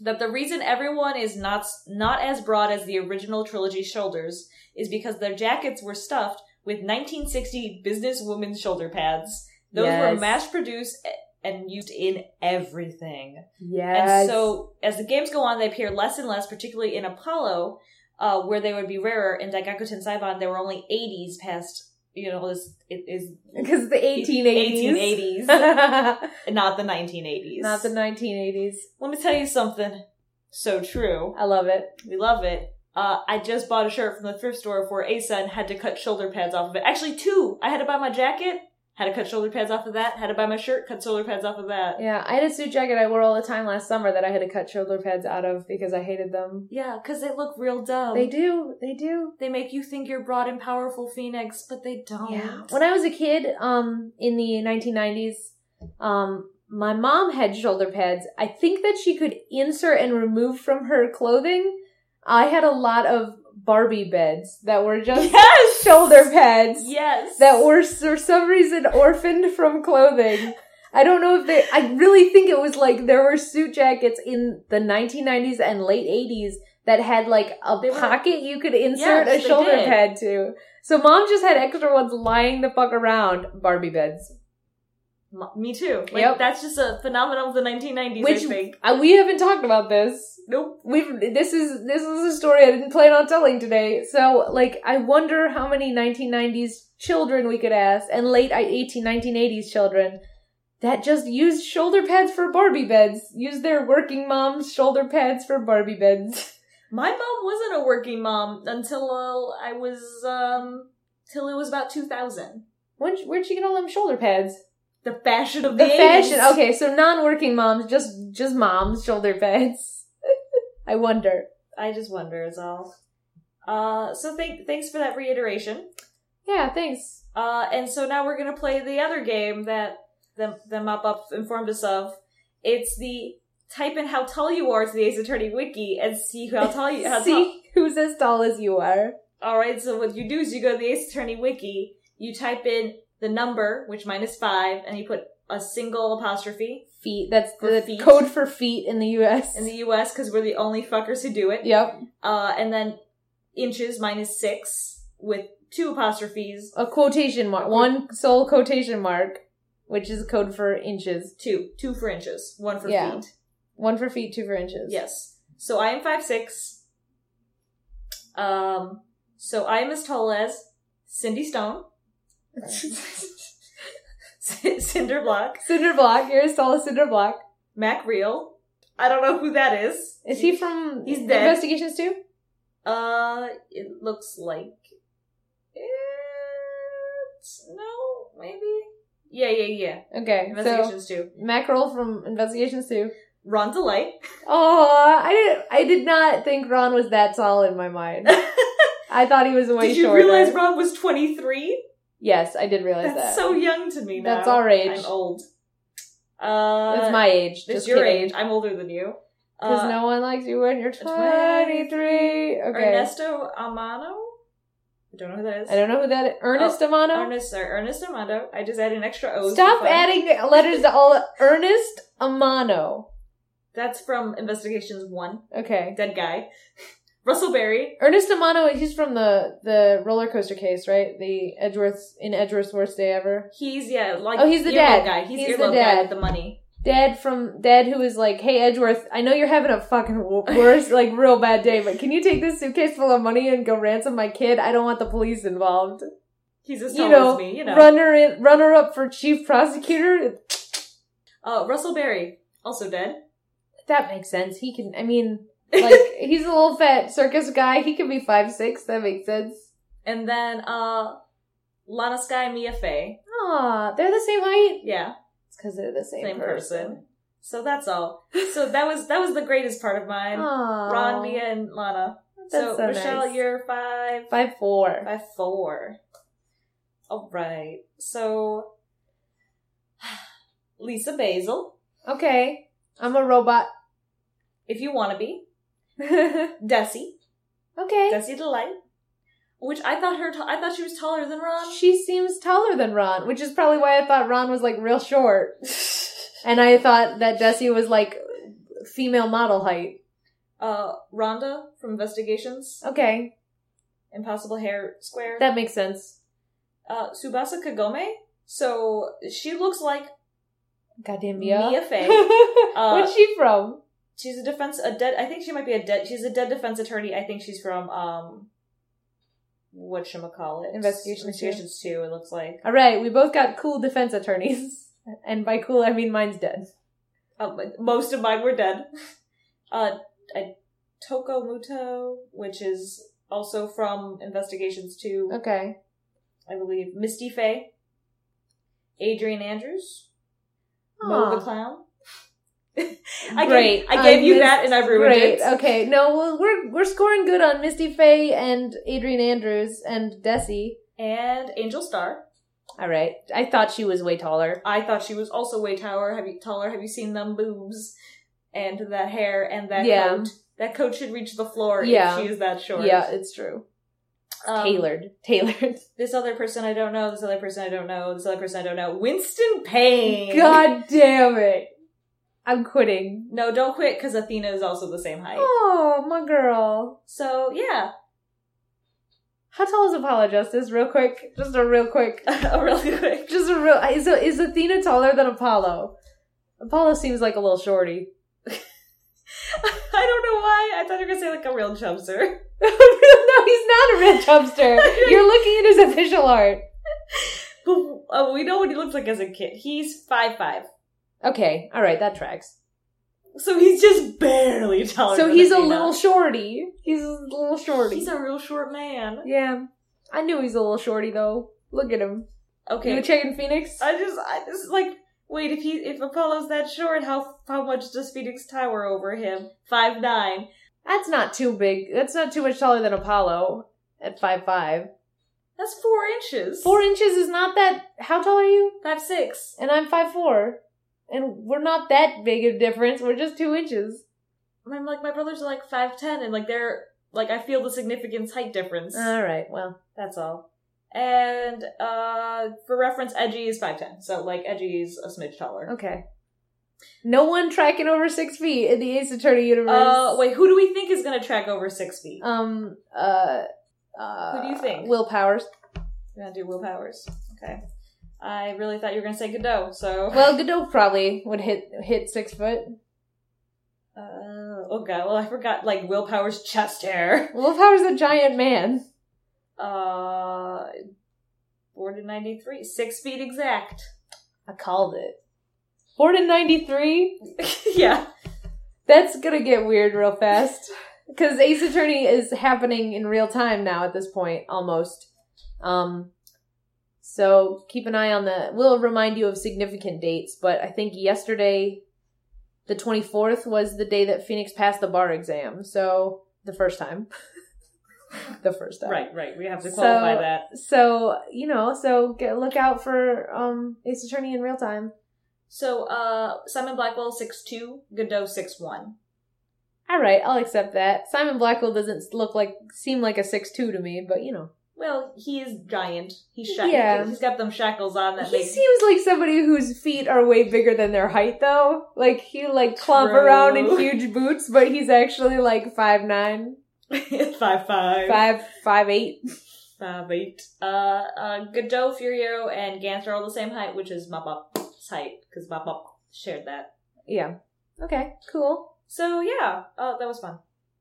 A: that the reason everyone is not not as broad as the original trilogy shoulders is because their jackets were stuffed with 1960 businesswoman shoulder pads. Those
B: Yes.
A: were mass produced and used in everything.
B: Yes.
A: And so, as the games go on, they appear less and less, particularly in Apollo, uh, where they would be rarer. In Dai Gyakuten Saiban, there were only 80s past, you know, this it is
B: because the 1880s.
A: 1880s, not the 1980s.
B: Not the 1980s.
A: Let me tell you something so true.
B: I love it.
A: We love it. Uh, I just bought a shirt from the thrift store for Asa and had to cut shoulder pads off of it. Actually, two. I had to buy my jacket, had to cut shoulder pads off of that, had to buy my shirt, cut shoulder pads off of that.
B: Yeah, I had a suit jacket I wore all the time last summer that I had to cut shoulder pads out of because I hated them.
A: Yeah, because they look real dumb.
B: They do. They do.
A: They make you think you're broad and powerful Phoenix, but they don't.
B: Yeah. When I was a kid, um, in the 1990s, um, my mom had shoulder pads. I think that she could insert and remove from her clothing. I had a lot of Barbie beds that were just
A: yes!
B: shoulder pads
A: Yes!
B: that were for some reason orphaned from clothing. I don't know if they, I really think it was like there were suit jackets in the 1990s and late 80s that had like a
A: were-
B: pocket you could insert
A: Yes,
B: a shoulder pad to. So mom just had extra ones lying the fuck around Barbie beds.
A: Me too. Like,
B: Yep.
A: that's just a phenomenon of the 1990s,
B: Which
A: I think.
B: uh, we haven't talked about this.
A: Nope.
B: We've this is this is a story I didn't plan on telling today. So like I wonder how many 1990s children we could ask and late 18 1980s children that just used shoulder pads for Barbie beds. Used their working moms shoulder pads for Barbie beds.
A: My mom wasn't a working mom until uh, I was, um, till it was about 2000.
B: Where'd, where'd she get all them shoulder pads?
A: The fashion of the,
B: The fashion. Okay, so non-working moms, just just moms shoulder pads. I wonder.
A: I just wonder is all. Uh, so thank, thanks for that reiteration.
B: Yeah, thanks.
A: Uh, and so now we're gonna play the other game that the, the mop up informed us of. It's the type in how tall you are to the Ace Attorney wiki and see how tall you, how tall,
B: See who's as tall as you are.
A: Alright, so what you do is you go to the Ace Attorney wiki, you type in the number, which mine is five, and you put a single apostrophe
B: Feet. That's the
A: feet.
B: code for feet in the U.S.
A: in the US because we're the only fuckers who do it.
B: Yep.
A: Uh, and then inches, mine is six with two apostrophes.
B: A quotation mark. One sole quotation mark, which is a code for inches.
A: Two. Two for inches. One for
B: Yeah.
A: feet.
B: One for feet, two for inches.
A: Yes. So I am five six. Um, so I am as tall as Cindy Stone, Cinder Block,
B: Cinder Block. You're as tall Cinder Block.
A: Mack Rell. I don't know who that is.
B: Is he from
A: He's dead.
B: Investigations too?
A: Uh, it looks like it's no, maybe. Yeah, yeah, yeah.
B: Okay. So
A: Investigations too.
B: Mack Rell from Investigations too.
A: Ron DeLite.
B: Oh, I did. I did not think Ron was that tall in my mind. I thought he was way
A: Did you
B: shorter.
A: realize Ron was twenty three?
B: Yes, I did realize that.
A: That's
B: that.
A: so young to me now.
B: That's our age.
A: I'm old. Uh,
B: That's my age.
A: It's
B: Just
A: your
B: kidding.
A: age. I'm older than you.
B: Because
A: Uh,
B: no one likes you when you're 23.
A: 23.
B: Okay.
A: Ernesto Amano. I don't know who that is.
B: I don't know who that is. Ernest Amano?
A: Ernest, sorry, Ernest Amano. I just added an extra O.
B: Stop adding letters to all. Ernest Amano.
A: That's from Investigations One.
B: Okay.
A: Dead guy. Russell Berry.
B: Ernest Amano, he's from the, the roller coaster case, right? The Edgeworth's, in Edgeworth's worst day ever.
A: He's yeah, like
B: Oh, he's the dad.
A: guy. He's,
B: He's
A: the
B: the
A: earlobe guy
B: dad.
A: with the money.
B: Dad from, dad who was like, hey Edgeworth, I know you're having a fucking worst, like real bad day, but can you take this suitcase full of money and go ransom my kid? I don't want the police involved.
A: He's as
B: You know,
A: as me. You know.
B: runner in, runner up for chief prosecutor.
A: Uh, Russell Berry also dead.
B: That makes sense. He can, I mean, like, he's a little fat circus guy. He can be five six. That makes sense.
A: and then uh, Lana Skye Mia Fey.
B: Aw, they're the same height.
A: Yeah,
B: It's because they're the same,
A: same
B: person.
A: person. So that's all. So that was that was the greatest part of mine.
B: Aw,
A: Ron, Mia, and Lana. So,
B: That's so
A: Michelle,
B: nice.
A: you're five,
B: five four.
A: five four. All right. So Lisa Basil,
B: Okay, I'm a robot.
A: if you want to be
B: okay,
A: Dessie, Dessie DeLite, which I thought her. T- I thought she was taller than Ron.
B: She seems taller than Ron, which is probably why I thought Ron was like real short. And I thought that Dessie was like female model height.
A: uh, Rhonda from Investigations,
B: Okay,
A: Impossible Hair Square.
B: that makes sense.
A: uh, Subasa Kagome. So she looks like
B: Goddamn Mia.
A: Mia Fey. Uh,
B: Where's she from?
A: She's a defense a dead. I think she might be a dead. She's a dead defense attorney. I think she's from um, what should call it?
B: Investigations
A: Investigations two. It looks like.
B: All right, we both got cool defense attorneys, and by cool I mean mine's dead.
A: But most of mine were dead. Uh, I, Toko Muto, which is also from Investigations two.
B: Okay.
A: I believe Misty Fey, Adrian Andrews, Moe the Clown. I
B: Great.
A: Gave, I gave you that and I ruined
B: Great.
A: it.
B: Okay. No, well, we're we're scoring good on Misty Fey and Adrian Andrews and Dessie.
A: And Angel Starr.
B: All right. I thought she was way taller.
A: I thought she was also way taller. Have you taller? Have you seen them boobs and that hair and that
B: Yeah.
A: coat? That coat should reach the floor
B: Yeah.
A: if she is that short.
B: Yeah, it's true.
A: Um,
B: Tailored. Tailored.
A: This other person I don't know. This other person I don't know. This other person I don't know. Winston Payne.
B: God damn it. I'm quitting.
A: No, don't quit because Athena is also the same height.
B: Oh, my girl.
A: So yeah,
B: How tall is Apollo Justice? Real quick. Just a real quick.
A: a really quick.
B: Just a real. Is, is Athena taller than Apollo? Apollo seems like a little shorty.
A: I don't know why. I thought you were gonna say like a real chubster.
B: no, he's not a real chubster. You're looking at his official art.
A: Uh, we know what he looks like as a kid. He's five five,
B: Okay, all right, that tracks.
A: so he's just barely taller.
B: So he's a little shorty. He's a little shorty.
A: He's a real short man.
B: yeah, I knew he's a little shorty though. Look at him.
A: Okay,
B: You checking Phoenix?
A: I just, I just like, wait. If he, if Apollo's that short, how how much does Phoenix tower over him? Five nine.
B: That's not too big. That's not too much taller than Apollo at five five.
A: That's four inches.
B: Four inches is not that. How tall are you?
A: five six.
B: And I'm five four, and we're not that big of difference. We're just two inches.
A: I'm like my brothers are like five ten, and like they're like I feel the significance height difference.
B: All right. Well,
A: That's all. And uh for reference, Edgy is five ten, so like Edgy is a smidge taller.
B: okay. No one tracking over six feet in the Ace Attorney universe.
A: Uh, wait, who do we think is gonna track over six feet?
B: Um. Uh. Uh.
A: Who do you think?
B: Will Powers.
A: We're gonna do Will Powers. Okay. I really thought you were gonna say Godot, so.
B: Well, Godot probably would hit hit six foot.
A: Uh, oh god, well I forgot, like, Willpower's chest hair.
B: Willpower's a giant man.
A: Uh, born in 93. Six feet exact.
B: I called it. Born in '93.
A: yeah.
B: That's gonna get weird real fast. Because Ace Attorney is happening in real time now at this point, almost. Um, so keep an eye on the. We'll remind you of significant dates, but I think yesterday, the 24th, was the day that Phoenix passed the bar exam. So the first time. the first time.
A: Right, right. We have to qualify
B: So-
A: that.
B: So, you know, so get, look out for um Ace Attorney in real time.
A: So, uh, Simon Blackquill, 6'2", Godot, 6'1".
B: All right, I'll accept that. Simon Blackquill doesn't look like seem like a six two to me, but you know.
A: Well, he is giant. He's sha-
B: Yeah.
A: He's got them shackles on that
B: He
A: make
B: seems like somebody whose feet are way bigger than their height, though. Like he like clomp
A: True.
B: around in huge boots, but he's actually like five nine,
A: five five
B: five five eight.
A: five eight. Uh, uh, Godot, Furio, and Gantz are all the same height, which is Mop Up's height because Mop Up shared that.
B: Yeah. Okay. Cool.
A: So yeah, uh, that was fun.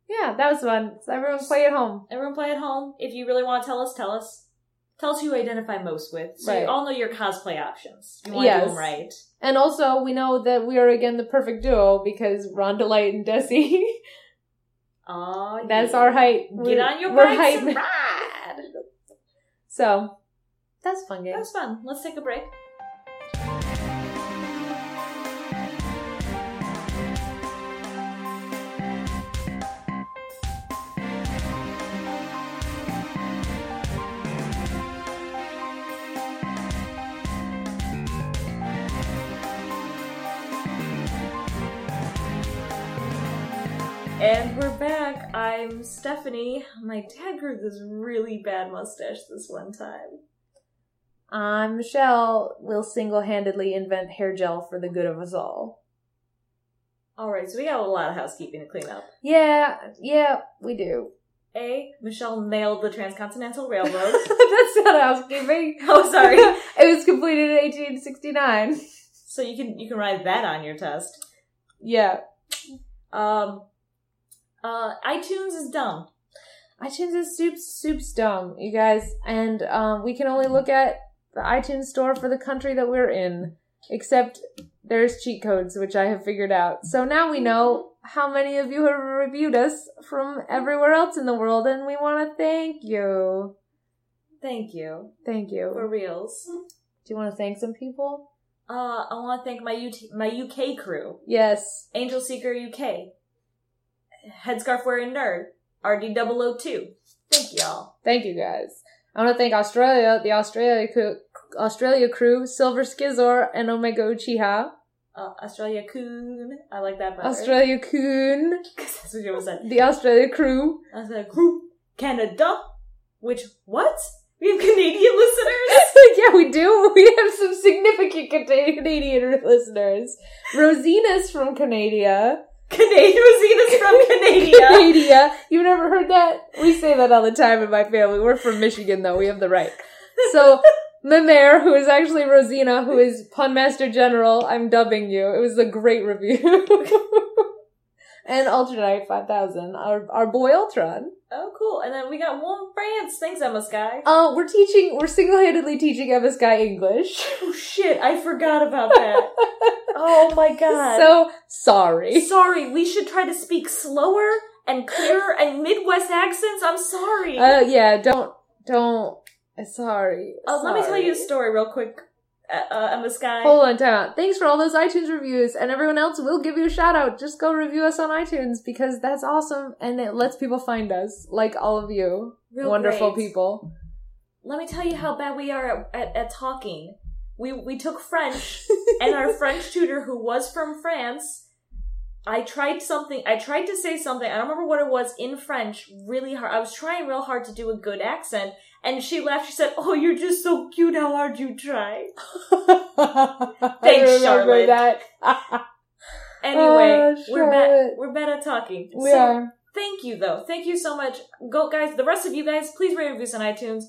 B: Yeah, that was fun. So everyone play at home.
A: Everyone play at home. If you really want to tell us, tell us. Tell us who you identify most with. So
B: Right.
A: you all know your cosplay options. You want to
B: Yes.
A: do them right.
B: And also, we know that we are again the perfect duo because Ron DeLite and Dessie.
A: Oh,
B: That's our height.
A: Get
B: We're-
A: on your bikes
B: height-
A: and ride.
B: So that's fun game.
A: That was fun. Let's take a break. And we're back. I'm Stephanie. My dad grew this really bad mustache this one time.
B: I'm Michelle. We'll single handedly invent hair gel for the good of us all.
A: Alright, so we got a lot of housekeeping to clean up.
B: Yeah, yeah, we do.
A: A. Michelle nailed the Transcontinental Railroad.
B: That's not housekeeping.
A: oh, sorry.
B: it was completed in 1869.
A: So you can you can write that on your test.
B: Yeah.
A: Um, uh, iTunes is dumb.
B: iTunes is soup soup's dumb, you guys, and um, we can only look at the iTunes store for the country that we're in. Except there's cheat codes, which I have figured out. So now we know how many of you have reviewed us from everywhere else in the world, and we want to thank you.
A: Thank you
B: Thank you.
A: for reals.
B: Do you want to thank some people?
A: Uh, I want to thank my UT- my UK crew,
B: Yes.
A: Angel Seeker UK, Headscarf Wearing Nerd, RD002. Thank y'all.
B: Thank you guys. I want to thank Australia, the Australia crew, Australia crew, Silver Skizor, and Omega Uchiha.
A: Uh, Australia Coon. I like that better.
B: Australia Coon,
A: That's what you almost said.
B: the Australia crew.
A: Australia Crew. Canada. Which, what? We have Canadian listeners?
B: yeah, we do. We have some significant Canadian listeners. Rosina's from Canada.
A: Canadian from Canada.
B: Canada. You've never heard that? We say that all the time in my family. We're from Michigan, though. We have the right. So, Mamere, who is actually Rosina, who is Pun Master General, I'm dubbing you. It was a great review. and Ultranite 5000, our, our boy Ultron.
A: Oh, cool. And then we got one France. Thanks, Emma Sky.
B: Uh, we're teaching, we're single-handedly teaching Emma Sky English.
A: Oh, shit. I forgot about that. oh, my God.
B: So, sorry.
A: sorry. We should try to speak slower and clearer and Midwest accents. I'm sorry.
B: Uh, yeah, don't, don't, uh, sorry.
A: Uh, let me tell you a story real quick, uh, uh, Emma Sky.
B: Hold on, time out. Thanks for all those iTunes reviews, and everyone else We'll give you a shout out. Just go review us on iTunes because that's awesome, and it lets people find us, like all of you,
A: Real
B: wonderful
A: great.
B: people.
A: Let me tell you how bad we are at, at, at talking. We we took French, and our French tutor, who was from France, I tried something. I tried to say something. I don't remember what it was in French. Really hard. I was trying real hard to do a good accent, and she laughed. She said, "Oh, you're just so cute. How hard you try." Thanks, Charlotte.
B: That.
A: Anyway,
B: Oh,
A: we're bad. We're bad at talking.
B: we
A: So,
B: are.
A: Thank you, though. Thank you so much. Go, guys. The rest of you guys, please rate reviews on iTunes.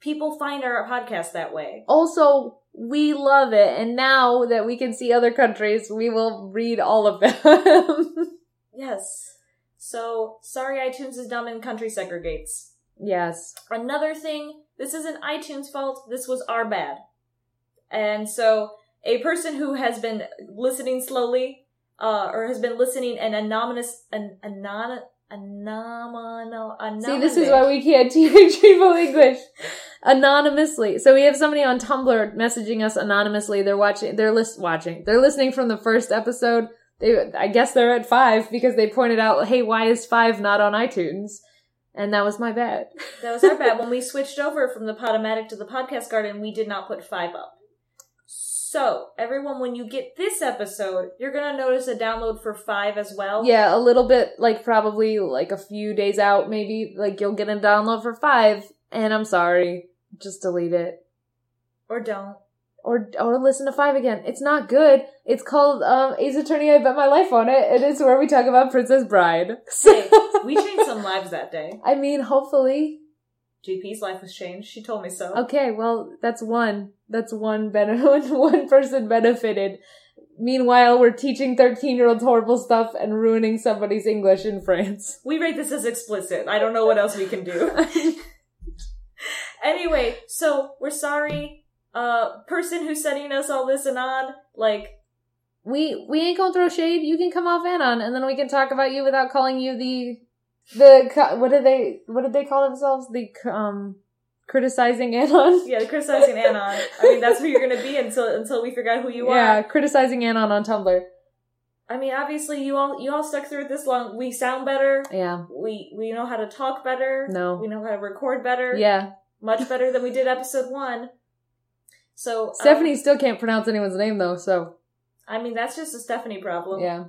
A: People find our podcast that way.
B: Also, we love it, and now that we can see other countries, we will read all of them.
A: Yes. So, sorry iTunes is dumb and country segregates.
B: Yes.
A: Another thing, this isn't iTunes' fault, this was our bad. And so, a person who has been listening slowly, uh, or has been listening an anonymous, an anon, anonymous.
B: See, this is why we can't teach people English anonymously. So we have somebody on Tumblr messaging us anonymously. They're watching. They're list watching. They're listening from the first episode. They, I guess they're at five because they pointed out, "Hey, why is five not on iTunes?" And that was my bad.
A: That was our bad. When we switched over from the Podomatic to the Podcast Garden, we did not put five up. So, everyone, when you get this episode, you're gonna notice a download for five as well.
B: Yeah, a little bit, like probably like a few days out, maybe. Like you'll get a download for five, and I'm sorry, just delete it.
A: Or don't.
B: Or or listen to five again. It's not good. It's called um Ace Attorney. I bet my life on it. It is where we talk about Princess Bride.
A: Hey, we changed some lives that day.
B: I mean, hopefully.
A: GP's life was changed. She told me so.
B: Okay, well, that's one. That's one benefit. One person benefited. Meanwhile, we're teaching thirteen-year-olds horrible stuff and ruining somebody's English in France.
A: We rate this as explicit. I don't know what else we can do. anyway, so we're sorry. Uh, person who's sending us all this and on, like,
B: we we ain't gonna throw shade. You can come off Anon, and then we can talk about you without calling you the the what did they what did they call themselves? The um criticizing Anon.
A: yeah, criticizing Anon. I mean, that's who you're gonna be until until we figure out who you
B: yeah,
A: are.
B: Yeah criticizing Anon on Tumblr.
A: I mean, obviously, you all you all stuck through it this long. We sound better.
B: Yeah.
A: We we know how to talk better.
B: No.
A: We know how to record better.
B: Yeah.
A: much better than we did episode one. So um,
B: Stephanie still can't pronounce anyone's name though, so
A: I mean, that's just a Stephanie problem.
B: yeah.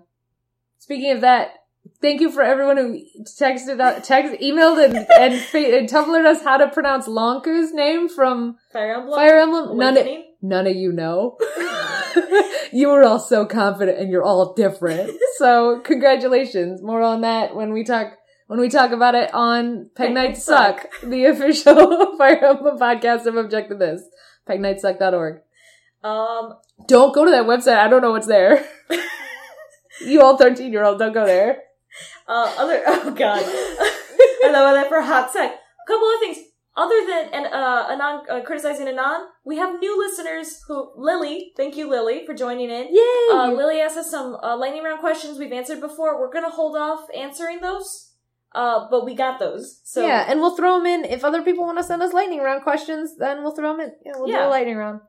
B: Speaking of that, Thank you for everyone who texted, uh, text, emailed, and and, fa- and Tumblred us how to pronounce Lon'qu's name from
A: Fire Emblem.
B: Fire Emblem. None of, none of you know. you were all so confident, and you're all different. So congratulations. More on that when we talk when we talk about it on Peg
A: Knights
B: Nights Suck, the official Fire Emblem podcast of Object to This. PegNightSuck.org.
A: Um,
B: Don't go to that website. I don't know what's there. you all 13 year old, don't go there.
A: uh, other, oh god. I love that for a hot sec. A couple of things. Other than, and, uh, Anon, uh, criticizing Anon, we have new listeners who, Lily, thank you Lily for joining in.
B: Yay!
A: Uh, Lily asked us some, uh, lightning round questions we've answered before. We're gonna hold off answering those. Uh, but we got those. So,
B: yeah, and we'll throw them in. If other people want to send us lightning round questions, then we'll throw them in. Yeah, we'll do a lightning round.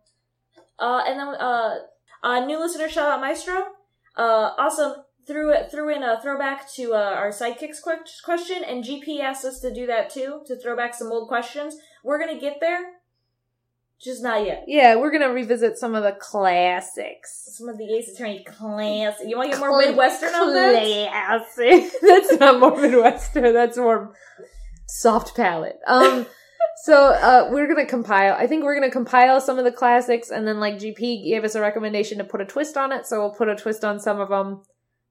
A: Uh, and then uh, a new listener shout out Maestro. Uh, awesome. Threw it threw in a throwback to uh, our sidekicks que- question, and GP asked us to do that too to throw back some old questions. We're gonna get there, just not yet.
B: Yeah, we're gonna revisit some of the classics.
A: Some of the Ace Attorney classics. You want to get more Midwestern on that?
B: Classic. That's not more Midwestern. That's more soft palate. Um. So uh, we're gonna compile. I think we're gonna compile some of the classics, and then like GP gave us a recommendation to put a twist on it, so we'll put a twist on some of them.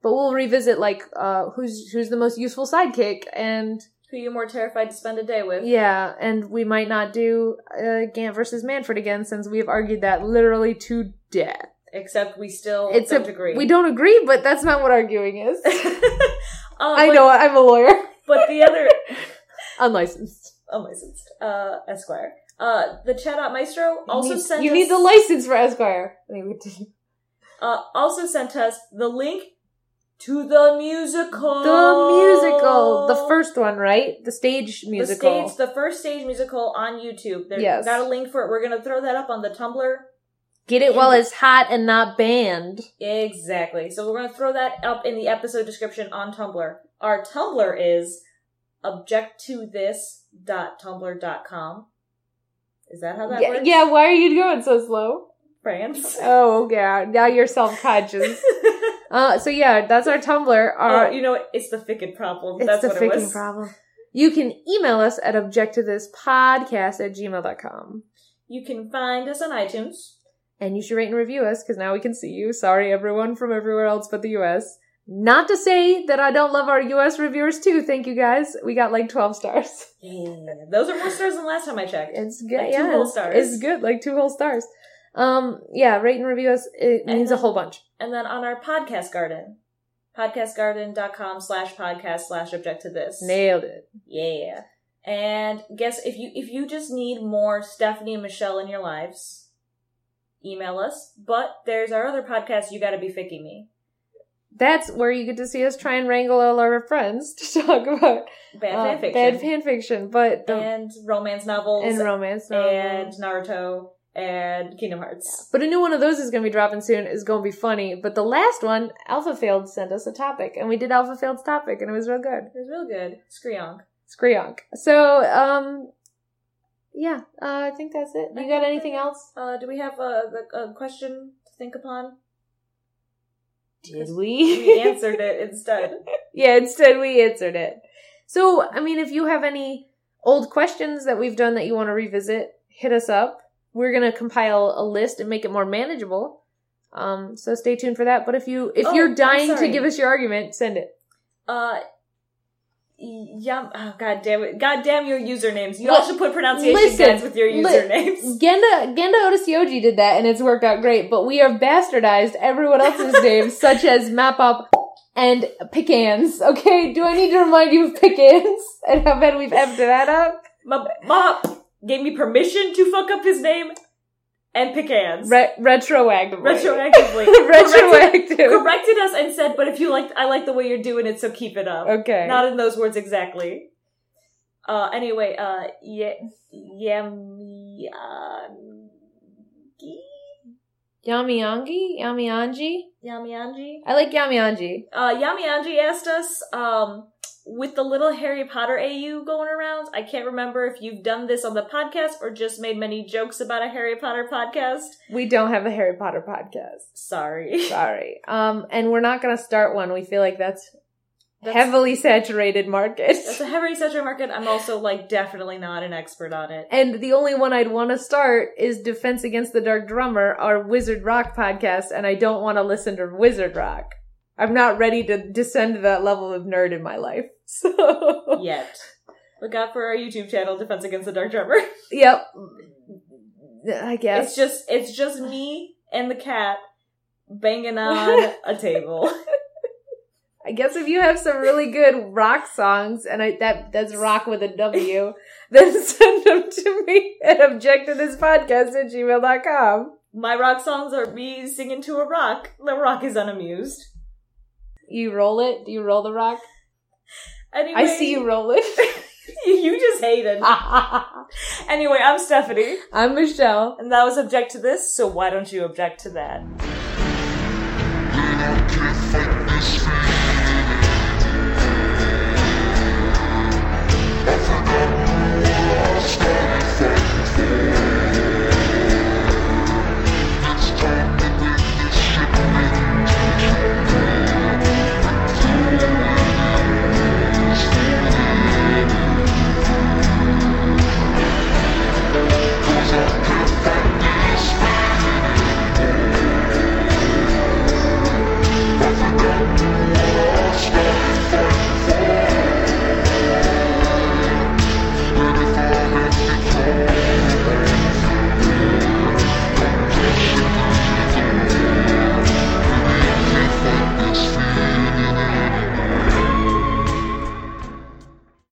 B: But we'll revisit like uh, who's who's the most useful sidekick, and
A: Who you more terrified to spend a day with?
B: yeah, and we might not do uh, Gant versus Manfred again since we have argued that literally to death.
A: Except we still
B: It's
A: don't
B: a,
A: agree.
B: We don't agree, but that's not what arguing is.
A: Uh,
B: I
A: but-
B: know, I'm a lawyer.
A: but the other
B: Unlicensed.
A: unlicensed uh, Esquire. Uh, the chat out Maestro also
B: need,
A: sent
B: you
A: us,
B: need the license for Esquire.
A: Uh, also sent us the link to the musical.
B: The musical, the first one, right? The stage musical.
A: The stage, the first stage musical on YouTube. There,
B: Yes.
A: got a link for it. We're gonna throw that up on the Tumblr.
B: Get it while it's hot and not banned.
A: Exactly. So we're gonna throw that up in the episode description on Tumblr. Our Tumblr is objecttothis.tumblr.com. Is that how that
B: Yeah,
A: works?
B: yeah, why are you going so slow?
A: France.
B: Oh, yeah, now you're self-conscious. uh, so yeah, that's our Tumblr.
A: oh, you know, it's the fickin' problem.
B: It's
A: That's
B: the
A: what it
B: freaking
A: was.
B: problem. You can email us at objecttothispodcast at gmail.com.
A: You can find us on iTunes.
B: And you should rate and review us because now we can see you. Sorry, everyone from everywhere else but the US. Not to say that I don't love our US reviewers too. Thank you guys. We got like 12 stars.
A: Yeah, those are more stars than last time I checked.
B: It's good.
A: Like two
B: yeah,
A: whole stars.
B: It's good. Like two whole stars. Um, yeah, rate and review us. It
A: And
B: means a whole bunch.
A: And then on our podcast garden, podcastgarden.com slash podcast slash object to this.
B: Nailed it.
A: Yeah. And guess if you if you just need more Stephanie and Michelle in your lives, email us. But there's our other podcast, You Gotta Be Ficky Me.
B: That's where you get to see us try and wrangle all our friends to talk about
A: Bad
B: uh,
A: fan fiction.
B: bad fan fiction, but the,
A: and romance novels
B: and romance
A: and. Naruto and Kingdom Hearts.
B: But a new one of those is going to be dropping soon. Is going to be funny. But the last one, Alpha Failed sent us a topic, and we did Alpha Failed's topic, and it was real good.
A: It was real good. Screonk.
B: Screonk. So, um, yeah, uh, I think that's it. You got anything else?
A: Uh, do we have a, a, a question to think upon?
B: Did
A: we? We answered it instead.
B: yeah, instead we answered it. So, I mean, if you have any old questions that we've done that you want to revisit, hit us up. We're gonna compile a list and make it more manageable. Um, so stay tuned for that. But if you if
A: Oh,
B: you're dying to give us your argument, send it.
A: Uh, yum. Oh, God damn it. God damn your usernames. You all should put pronunciation
B: listen,
A: guides with your
B: li-
A: usernames.
B: Genda Genda Otisioji did that, and it's worked out great. But we have bastardized everyone else's names, such as Mapop and Pickans. Okay, do I need to remind you of Pickans and how bad we've effed that up?
A: Mop gave me permission to fuck up his name and pecans.
B: Re- retroactively.
A: Retroactively.
B: Retroactive.
A: Corrected, corrected us and said, but if you like, I like the way you're doing it, so keep it up.
B: Okay.
A: Not in those words exactly. Uh, anyway, uh, yeah, Yami,
B: Yamiyangi? Yamiyanji?
A: Yamianji?
B: I like Yamiyanji.
A: Uh, Yamianji asked us, um, with the little Harry Potter AU going around, I can't remember if you've done this on the podcast or just made many jokes about a Harry Potter podcast.
B: We don't have a Harry Potter podcast.
A: Sorry.
B: Sorry. Um, and we're not gonna start one. We feel like that's
A: That's-
B: heavily saturated market.
A: That's a heavily saturated market. I'm also like definitely not an expert on it.
B: And the only one I'd want to start is Defense Against the Dark Drummer, our Wizard Rock podcast, and I don't want to listen to Wizard Rock. I'm not ready to descend to that level of nerd in my life. So,
A: Yet. Look out for our YouTube channel, Defense Against the Dark Drummer.
B: yep. I guess.
A: It's just it's just me and the cat banging on a table.
B: I guess if you have some really good rock songs, and I that that's rock with a W, then send them to me at objecttothispodcast at gmail.com.
A: My rock songs are me singing to a rock. The rock is unamused.
B: You roll it? Do you roll the rock?
A: Anyway,
B: I see you roll it.
A: you just hated. Anyway, I'm Stephanie,
B: I'm Michelle.
A: and that was object to this. So why don't you object to that?